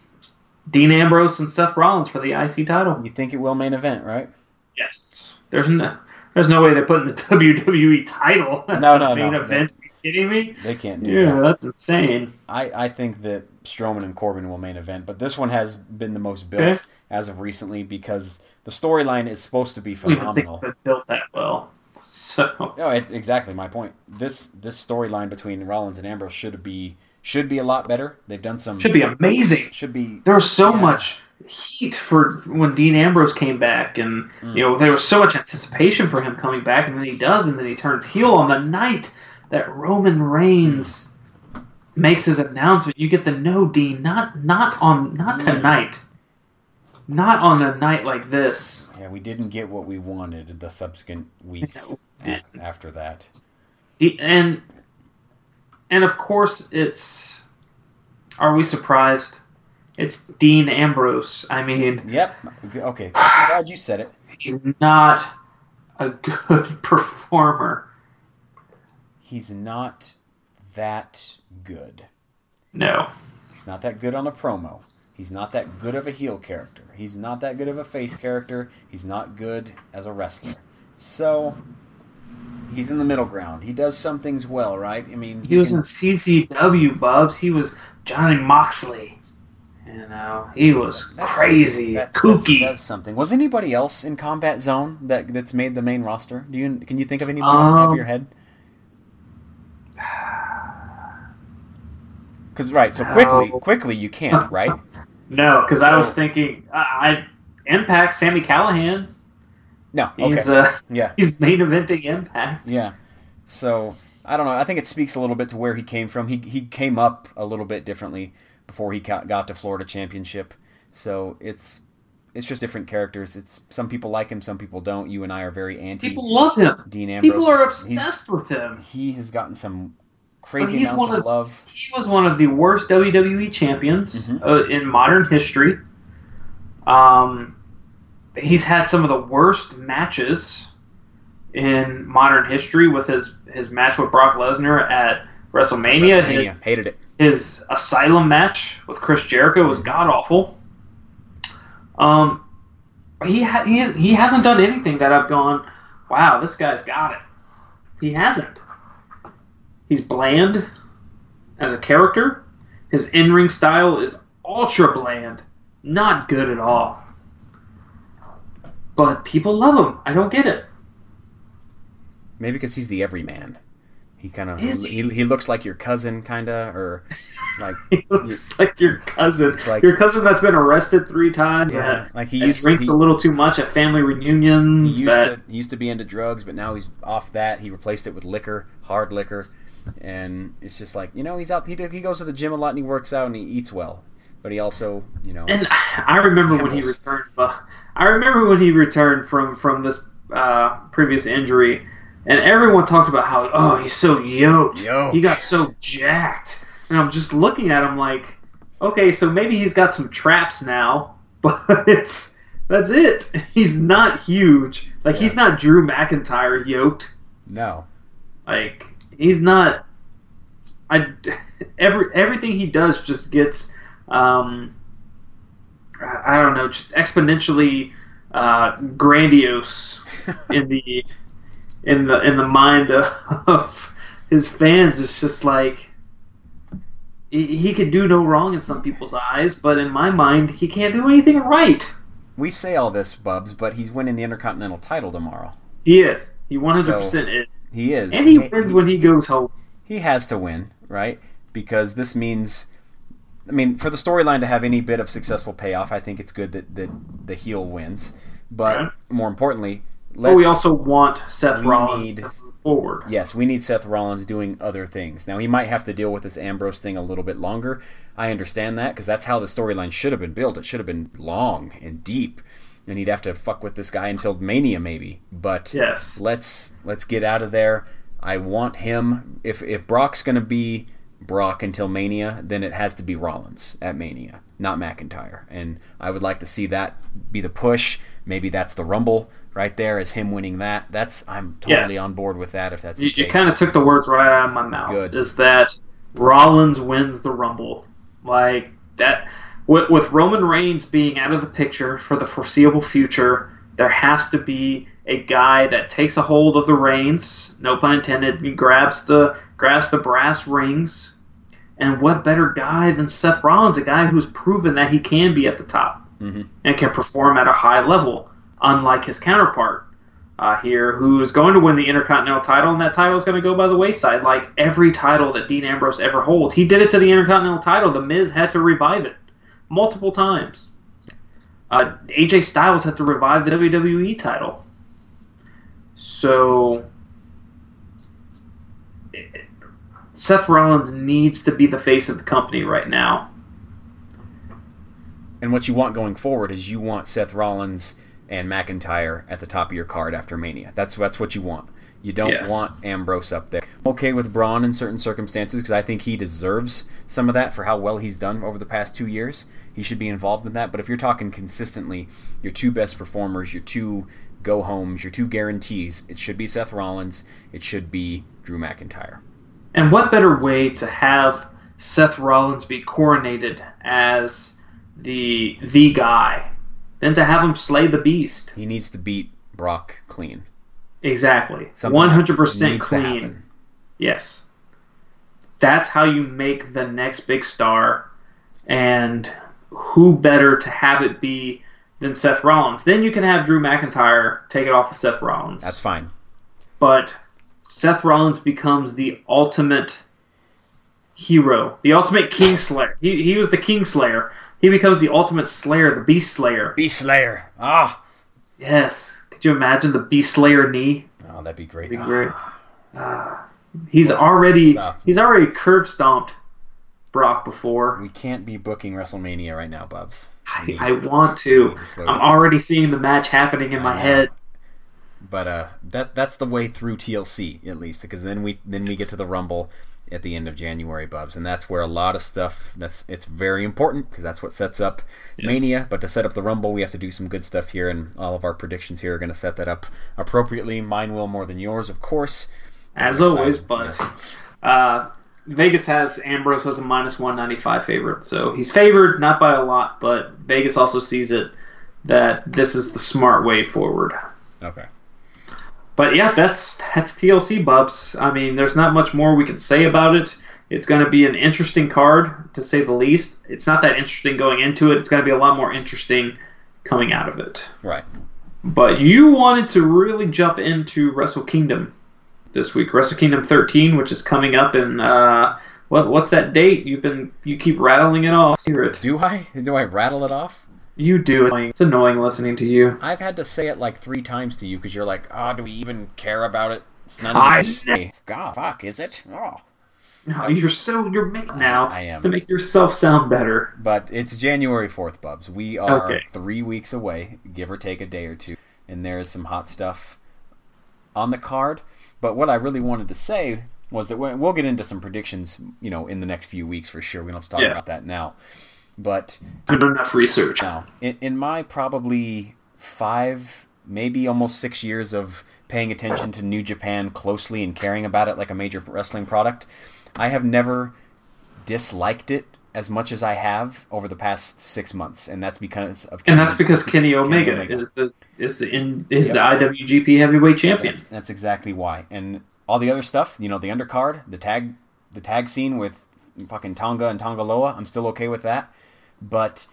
Dean Ambrose and Seth Rollins for the IC title. You think it will main event, right? Yes, there's no there's no way they're putting the WWE title as No, no, main no. event. Are you kidding me? They can't do Yeah, that. that's insane. I, I think that Strowman and Corbin will main event, but this one has been the most built Okay. as of recently because the storyline is supposed to be I don't think phenomenal. it's built that well. So No, it, exactly my point. This this storyline between Rollins and Ambrose should be should be a lot better. They've done some should be amazing. should be There was so Yeah. much heat for when Dean Ambrose came back, and Mm. you know there was so much anticipation for him coming back, and then he does, and then he turns heel on the night that Roman Reigns makes his announcement. You get the no, Dean, not not on not Mm. tonight, not on a night like this. yeah. We didn't get what we wanted the subsequent weeks after that. And and of course it's. Are we surprised? It's Dean Ambrose. I mean. Yep. Okay. I'm glad you said it. he's not a good performer. He's not that good. No. He's not that good on a promo. He's not that good of a heel character. He's not that good of a face character. He's not good as a wrestler. So he's in the middle ground. He does some things well, right? I mean, He was can- in CZW, Bubs. He was Johnny Moxley. You know, he was That's- crazy, kooky. says something. Was anybody else in Combat Zone that that's made the main roster? Do you can you think of anybody off the top of Um, your head? Because right, so quickly, No. quickly you can't, right? no, because I was thinking, I, I Impact, Sami Callihan. No, okay, He's uh, yeah, he's main eventing Impact. yeah. So I don't know. I think it speaks a little bit to where he came from. He he came up a little bit differently before he got, to Florida Championship. So it's it's just different characters. It's some people like him, some people don't. You and I are very anti People love him. Dean Ambrose. People are He's- obsessed with him. he has gotten some crazy he's amounts of of- love. He was one of the worst WWE champions Mhm. uh, in modern history. Um, he's had some of the worst matches in modern history with his his match with Brock Lesnar at WrestleMania. WrestleMania. Hated it. His, his Asylum match with Chris Jericho was god awful. Um, he ha- he has, he hasn't done anything that I've gone, wow, this guy's got it. He hasn't. He's bland as a character. His in ring style is ultra bland, not good at all. But people love him. I don't get it. Maybe because he's the everyman. He kind of Is he, he looks like your cousin, kind of, or like He looks like your cousin. It's like- your cousin that's been arrested three times. yeah, that, like he used to drinks he, a little too much at family reunions. he used that to he used to be into drugs, but now he's off that. He replaced it with liquor, hard liquor, and it's just like you know he's out. He he goes to the gym a lot and he works out and he eats well, but he also you know And I remember when he returned. Uh, I remember when he returned from from this uh, previous injury, and everyone talked about how oh he's so yoked. Yoked. He got so jacked, and I'm just looking at him like, okay, so maybe he's got some traps now, but it's that's it. He's not huge. Like he's not Drew McIntyre yoked. no. Like he's not. I every everything he does just gets. Um, I don't know, just exponentially uh, grandiose in the in the in the mind of, of his fans. It's just like he, he could do no wrong in some people's eyes, but in my mind, he can't do anything right. We say all this, Bubs, but he's winning the Intercontinental title tomorrow. He is. He one hundred percent is, He is, and he wins when he goes home. he has to win, right? Because this means, I mean, for the storyline to have any bit of successful payoff, I think it's good that, that the heel wins. But more importantly, But we also want Seth Rollins need- forward. yes, we need Seth Rollins doing other things. Now he might have to deal with this Ambrose thing a little bit longer. I understand that because that's how the storyline should have been built. It should have been long and deep, and he'd have to fuck with this guy until Mania maybe. But Yes. let's let's get out of there. I want him. If if Brock's gonna be Brock until Mania, then it has to be Rollins at Mania, not McIntyre. And I would like to see that be the push. Maybe that's the Rumble right there, is him winning that. That's I'm Yeah. totally on board with that. If that's You, the you kind of took the words right out of my mouth. Good. Is that Rollins wins the Rumble? Like that with, with Roman Reigns being out of the picture for the foreseeable future, there has to be a guy that takes a hold of the reins, no pun intended, he grabs the grabs the brass rings. And what better guy than Seth Rollins, a guy who's proven that he can be at the top Mhm. and can perform at a high level, unlike his counterpart uh, here, who is going to win the Intercontinental title, and that title is going to go by the wayside, like every title that Dean Ambrose ever holds. He did it to the Intercontinental title. The Miz had to revive it multiple times. Uh, AJ Styles had to revive the WWE title. So Seth Rollins needs to be the face of the company right now. And what you want going forward is you want Seth Rollins and McIntyre at the top of your card after Mania. That's that's what you want. You don't Yes. want Ambrose up there. I'm okay with Braun in certain circumstances because I think he deserves some of that for how well he's done over the past two years. He should be involved in that. But if you're talking consistently, your two best performers, your two go homes, your two guarantees, it should be Seth Rollins. It should be Drew McIntyre. And what better way to have Seth Rollins be coronated as the the guy than to have him slay the beast? He needs to beat Brock clean. Exactly. One hundred percent clean. Yes. That's how you make the next big star and who better to have it be than Seth Rollins? Then you can have Drew McIntyre take it off of Seth Rollins. That's fine. but Seth Rollins becomes the ultimate hero, the ultimate King Slayer. He, he was the King Slayer. He becomes the ultimate Slayer, the Beast Slayer. Beast Slayer. Ah. Yes. Could you imagine the Beast Slayer knee? Oh, that'd be great. Be great. Ah. he's already Stop. he's already curb stomped Brock before. We can't be booking WrestleMania right now, Bubs. I, I want to. Slow I'm already seeing the match happening in I my know. head. But uh, that that's the way through TLC at least, because then we then we get to the Rumble at the end of January, Bubs, and that's where a lot of stuff. That's it's very important because that's what sets up Yes. Mania. But to set up the Rumble, we have to do some good stuff here, and all of our predictions here are going to set that up appropriately. Mine will more than yours, of course. as always. But Yes. uh, Vegas has Ambrose as a minus one ninety five favorite, so he's favored not by a lot, but Vegas also sees it that this is the smart way forward. Okay. But yeah, that's that's TLC Bubs. I mean, there's not much more we can say about it. It's going to be an interesting card to say the least. It's not that interesting going into it. It's going to be a lot more interesting coming out of it. Right. But you wanted to really jump into Wrestle Kingdom. this week. Wrestle Kingdom 13, which is coming up in uh, what what's that date? You've been you keep rattling it off. Hear it. Do I? Do I rattle it off? You do. It. It's annoying listening to you. I've had to say it like three times to you because you're like, oh, do we even care about it? It's none I this. God, fuck, is it? Oh. No, you're so you're making now I am. to make yourself sound better. But it's January 4th, Bubs. We are Okay. three weeks away, give or take a day or two. And there is some hot stuff on the card. But what I really wanted to say was that we- we'll get into some predictions, you know, in the next few weeks for sure. We don't have to talk Yes. about that now. But I've done enough research. now, in, in my probably five, maybe almost six years of paying attention to New Japan closely and caring about it like a major wrestling product, I have never disliked it as much as I have over the past six months, and that's because of And that's because Kenny Omega, Omega. is the is the in, is Yep. the IWGP Heavyweight Champion. That's, that's exactly why. And all the other stuff, you know, the undercard, the tag, the tag scene with fucking Tonga and Tanga Loa, I'm still okay with that. But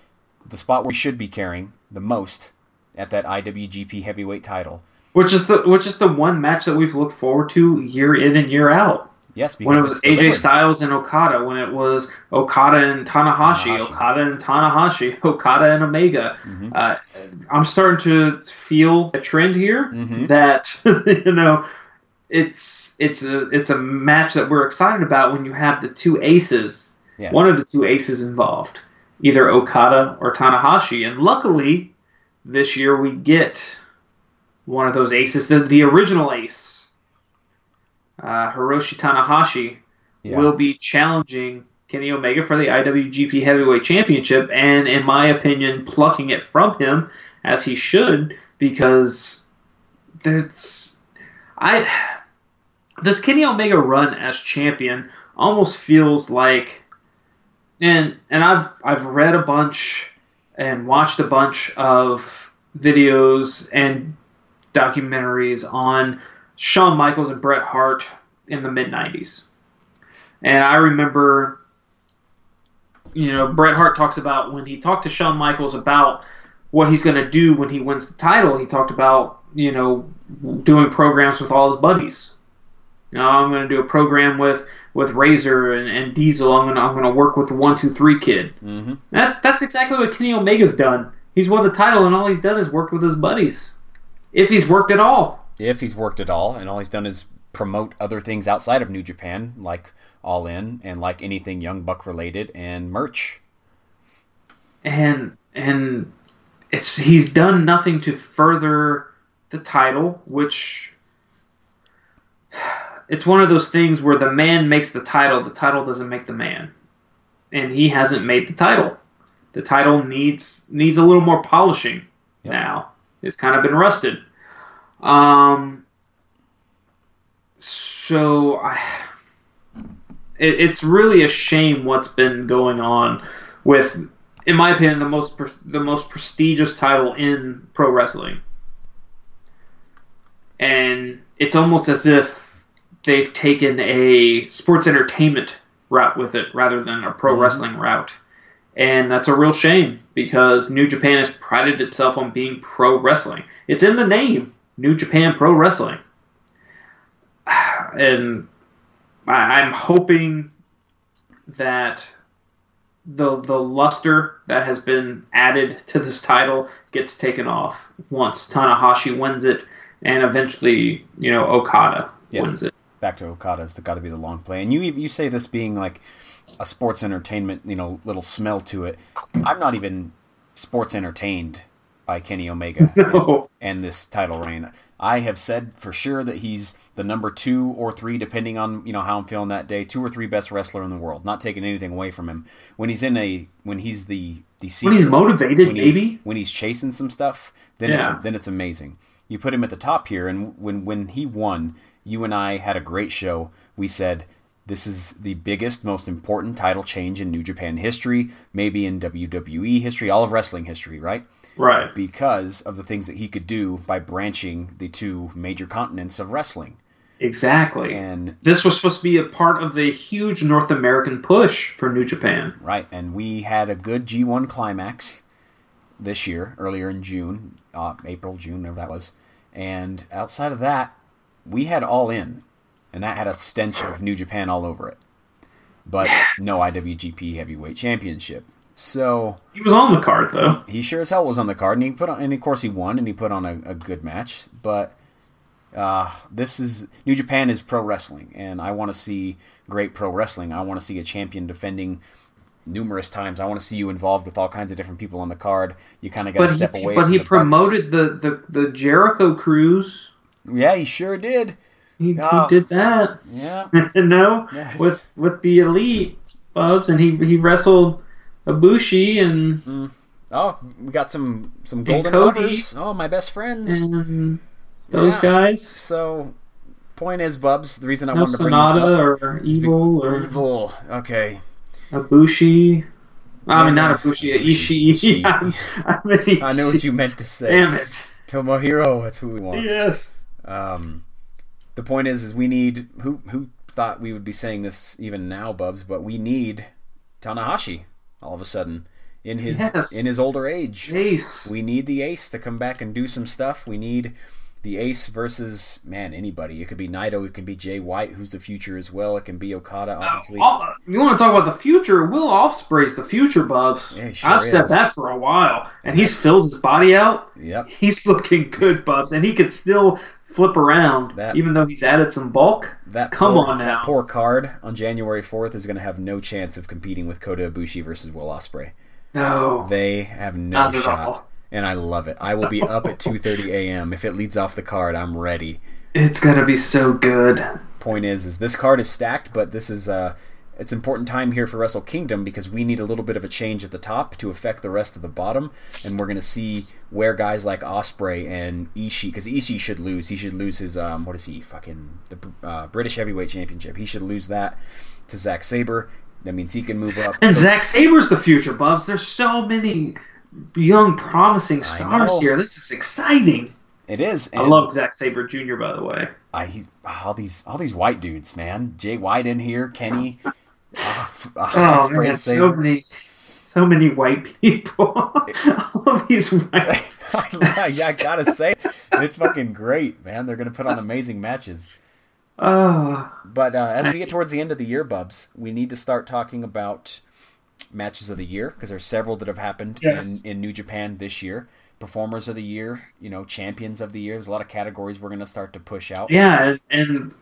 the spot where we should be carrying the most at that IWGP Heavyweight title, Which is the which is the one match that we've looked forward to year in and year out. yes, because When it was AJ delivered. Styles and Okada, when it was Okada and Tanahashi, Tanahashi. Okada and Tanahashi, Okada and Omega. Mhm. Uh, I'm starting to feel a trend here Mhm. that you know it's it's a it's a match that we're excited about when you have the two aces, Yes. one of the two aces involved, either Okada or Tanahashi, and luckily this year we get one of those aces, the the original ace, uh, Hiroshi Tanahashi Yeah. will be challenging Kenny Omega for the IWGP Heavyweight Championship, and in my opinion, plucking it from him as he should, because there's I this Kenny Omega run as champion almost feels like, and and I've I've read a bunch and watched a bunch of videos and documentaries on Shawn Michaels and Bret Hart in the mid '90s. And I remember, you know, Bret Hart talks about when he talked to Shawn Michaels about what he's going to do when he wins the title. He talked about, you know, doing programs with all his buddies. You know, I'm going to do a program with with Razor and, and Diesel. I'm going to I'm to work with the One Two Three Kid. hmm That, that's exactly what Kenny Omega's done. He's won the title, and all he's done is worked with his buddies. If he's worked at all. If he's worked at all, and all he's done is promote other things outside of New Japan, like All In and like anything Young Buck related and merch. and and it's he's done nothing to further the title, which it's one of those things where the man makes the title, the title doesn't make the man, and he hasn't made the title. The title needs needs a little more polishing Yep. now. It's kind of been rusted. Um. So I it, it's really a shame what's been going on with, in my opinion, the most pre- the most prestigious title in pro wrestling. And it's almost as if they've taken a sports entertainment route with it rather than a pro Mhm. wrestling route. And that's a real shame because New Japan has prided itself on being pro wrestling. It's in the name, New Japan Pro Wrestling. And I'm hoping that the the luster that has been added to this title gets taken off once Tanahashi wins it, and eventually, you know, Okada Yes. Back to Okada, it's got to be the long play. And you you say this being like a sports entertainment, you know, little smell to it. I'm not even sports entertained by Kenny Omega No. and this title reign. I have said for sure that he's the number two or three, depending on you know how I'm feeling that day, two or three best wrestler in the world. Not taking anything away from him. When he's in a when he's the the When he's motivated, when he's, when he's chasing some stuff, then Yeah. it's then it's amazing. You put him at the top here, and when when he won, you and I had a great show. We said this is the biggest, most important title change in New Japan history, maybe in WWE history, all of wrestling history, right? Right. Because of the things that he could do by branching the two major continents of wrestling. Exactly. And this was supposed to be a part of the huge North American push for New Japan. Right, and we had a good G1 climax this year, earlier in June, uh, April, June, whatever that was. And outside of that, we had all in. and that had a stench of New Japan all over it. But no IWGP Heavyweight Championship. So he was on the card though. He sure as hell was on the card, and he put on, and of course he won, and he put on a, a good match. But uh, this is New Japan is pro wrestling, and I want to see great pro wrestling. I want to see a champion defending numerous times. I want to see you involved with all kinds of different people on the card. You kind of got to step he, away. But he the promoted the, the the Jericho Cruise. Yeah, he sure did. He, oh. he did that. Yeah. no, yes. with with the elite Bubs, and he he wrestled Ibushi and. Mm. Oh, we got some some golden lovers. Oh, my best friends. And those yeah. guys. So, point is, Bubs. The reason I no wanted to bring Sanada this up or Evil or Evil. Okay. Ibushi. I mean, not Ibushi, Ishii. I, mean, I know what you meant to say. Damn it. Tomohiro, that's who we want. Yes. Um, the point is, is we need who who thought we would be saying this even now, Bubs, but we need Tanahashi all of a sudden in his yes. in his older age. Ace. We need the ace to come back and do some stuff. We need the ace versus man anybody. It could be Naito. It could be Jay White, who's the future as well. It can be Okada, obviously. Uh, you want to talk about the future? Will Ospreay's the future, Bubs. Yeah, sure I've is. said that for a while, and he's filled his body out. Yep. He's looking good, Bubs, and he could still flip around, That- even though he's added some bulk. That Come poor, on now. That poor card on January fourth is going to have no chance of competing with Kota Ibushi versus Will Ospreay. No, They have no shot. and I love it. I will be up at 2:30 a.m. if it leads off the card. I'm ready. It's gonna be so good. Point is, is this card is stacked, but this is uh, it's important time here for Wrestle Kingdom because we need a little bit of a change at the top to affect the rest of the bottom, and we're gonna see where guys like Ospreay and Ishii, because Ishii should lose. He should lose his um, what is he fucking the uh, British Heavyweight Championship. He should lose that to Zack Sabre. That means he can move up. And Zack Sabre's the future, Bubs. There's so many young, promising stars here. This is exciting. It is. I love Zack Sabre Jr. By the way. I, he's all these all these white dudes, man. Jay White in here, Kenny. uh, Oh man, so many, so many white people. All of these white. yeah, I gotta say, it's fucking great, man. They're gonna put on amazing matches. Oh, But uh, as we get towards the end of the year, Bubs, we need to start talking about matches of the year because there's several that have happened Yes. in, in New Japan this year. Performers of the year, you know, champions of the year. There's a lot of categories we're gonna start to push out. yeah, and,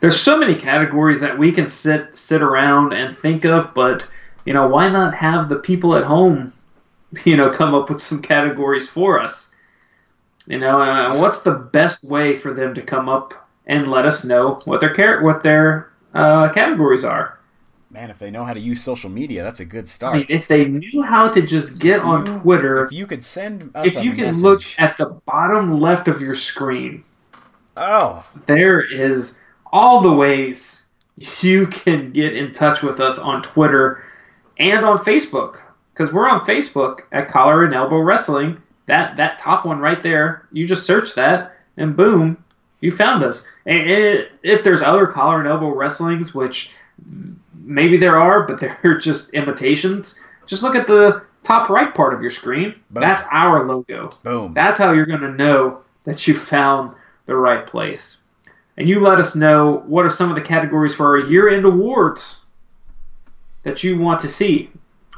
there's so many categories that we can sit sit around and think of, but you know, why not have the people at home, you know, come up with some categories for us? You know, and what's the best way for them to come up and let us know what their car- what their uh, categories are? Man, if they know how to use social media, that's a good I start. mean, if they knew how to just get If on Twitter, If you could send us if you can look at the bottom left of your screen, oh, there is all the ways you can get in touch with us on Twitter and on Facebook. Because we're on Facebook at Collar and Elbow Wrestling. That that top one right there, you just search that, and boom, you found us. And and if there's other Collar and Elbow Wrestlings, which maybe there are, but they're just imitations, just look at the top right part of your screen. Boom. That's our logo. boom. That's how you're going to know that you found the right place. And you let us know what are some of the categories for our year end awards that you want to see.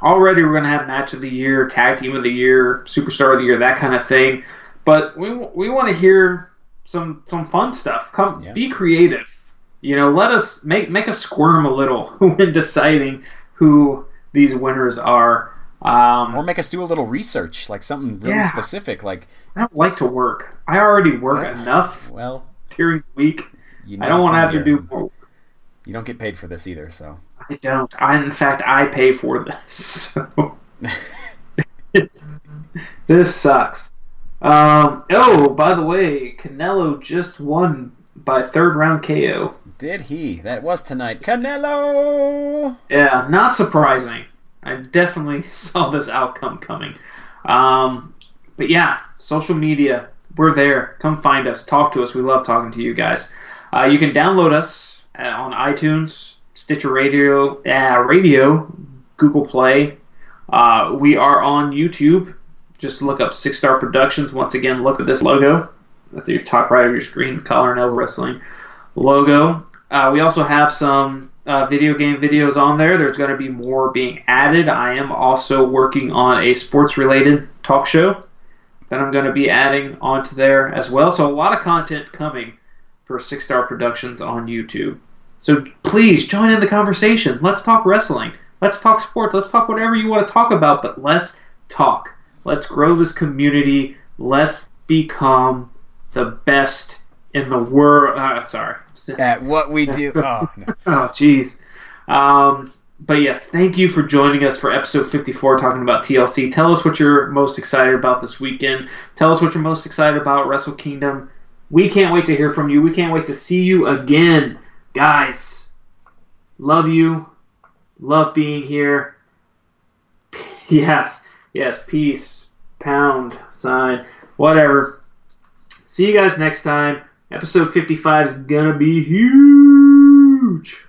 Already, we're going to have match of the year, tag team of the year, superstar of the year, that kind of thing. But we, we want to hear some some fun stuff. Come, Yeah. be creative. You know, let us make make us squirm a little when deciding who these winners are. Um, or make us do a little research, like something really Yeah. specific. Like, I don't like to work. I already work Yeah. enough well, during the week. you I don't want to have to do more. You don't get paid for this either, so I don't. I, in fact, I pay for this. So this sucks. Um, oh, by the way, Canelo just won by third round KO. did he? That was tonight, Canelo. Yeah, not surprising. I definitely saw this outcome coming. Um, but yeah, social media, we're there. Come find us, talk to us. We love talking to you guys. Uh, you can download us uh, on iTunes, Stitcher Radio, uh, Radio, Google Play. Uh, we are on YouTube. Just look up Six Star Productions. Once again, look at this logo. That's at your top right of your screen, Collar and Elbow Wrestling. logo. Uh, we also have some uh, video game videos on there. There's going to be more being added. I am also working on a sports related talk show that I'm going to be adding onto there as well. So a lot of content coming for Six Star Productions on YouTube. So please join in the conversation. Let's talk wrestling. Let's talk sports. Let's talk whatever you want to talk about, but let's talk. Let's grow this community. Let's become the best in the world. Uh, sorry. At what we do. Oh, no. oh, jeez. Um, but yes, thank you for joining us for episode 54 talking about TLC. Tell us what you're most excited about this weekend. Tell us what you're most excited about Wrestle Kingdom. We can't wait to hear from you. We can't wait to see you again. Guys, love you. Love being here. Yes, yes, peace, pound, sign, whatever. See you guys next time. Episode 55 is gonna be huge.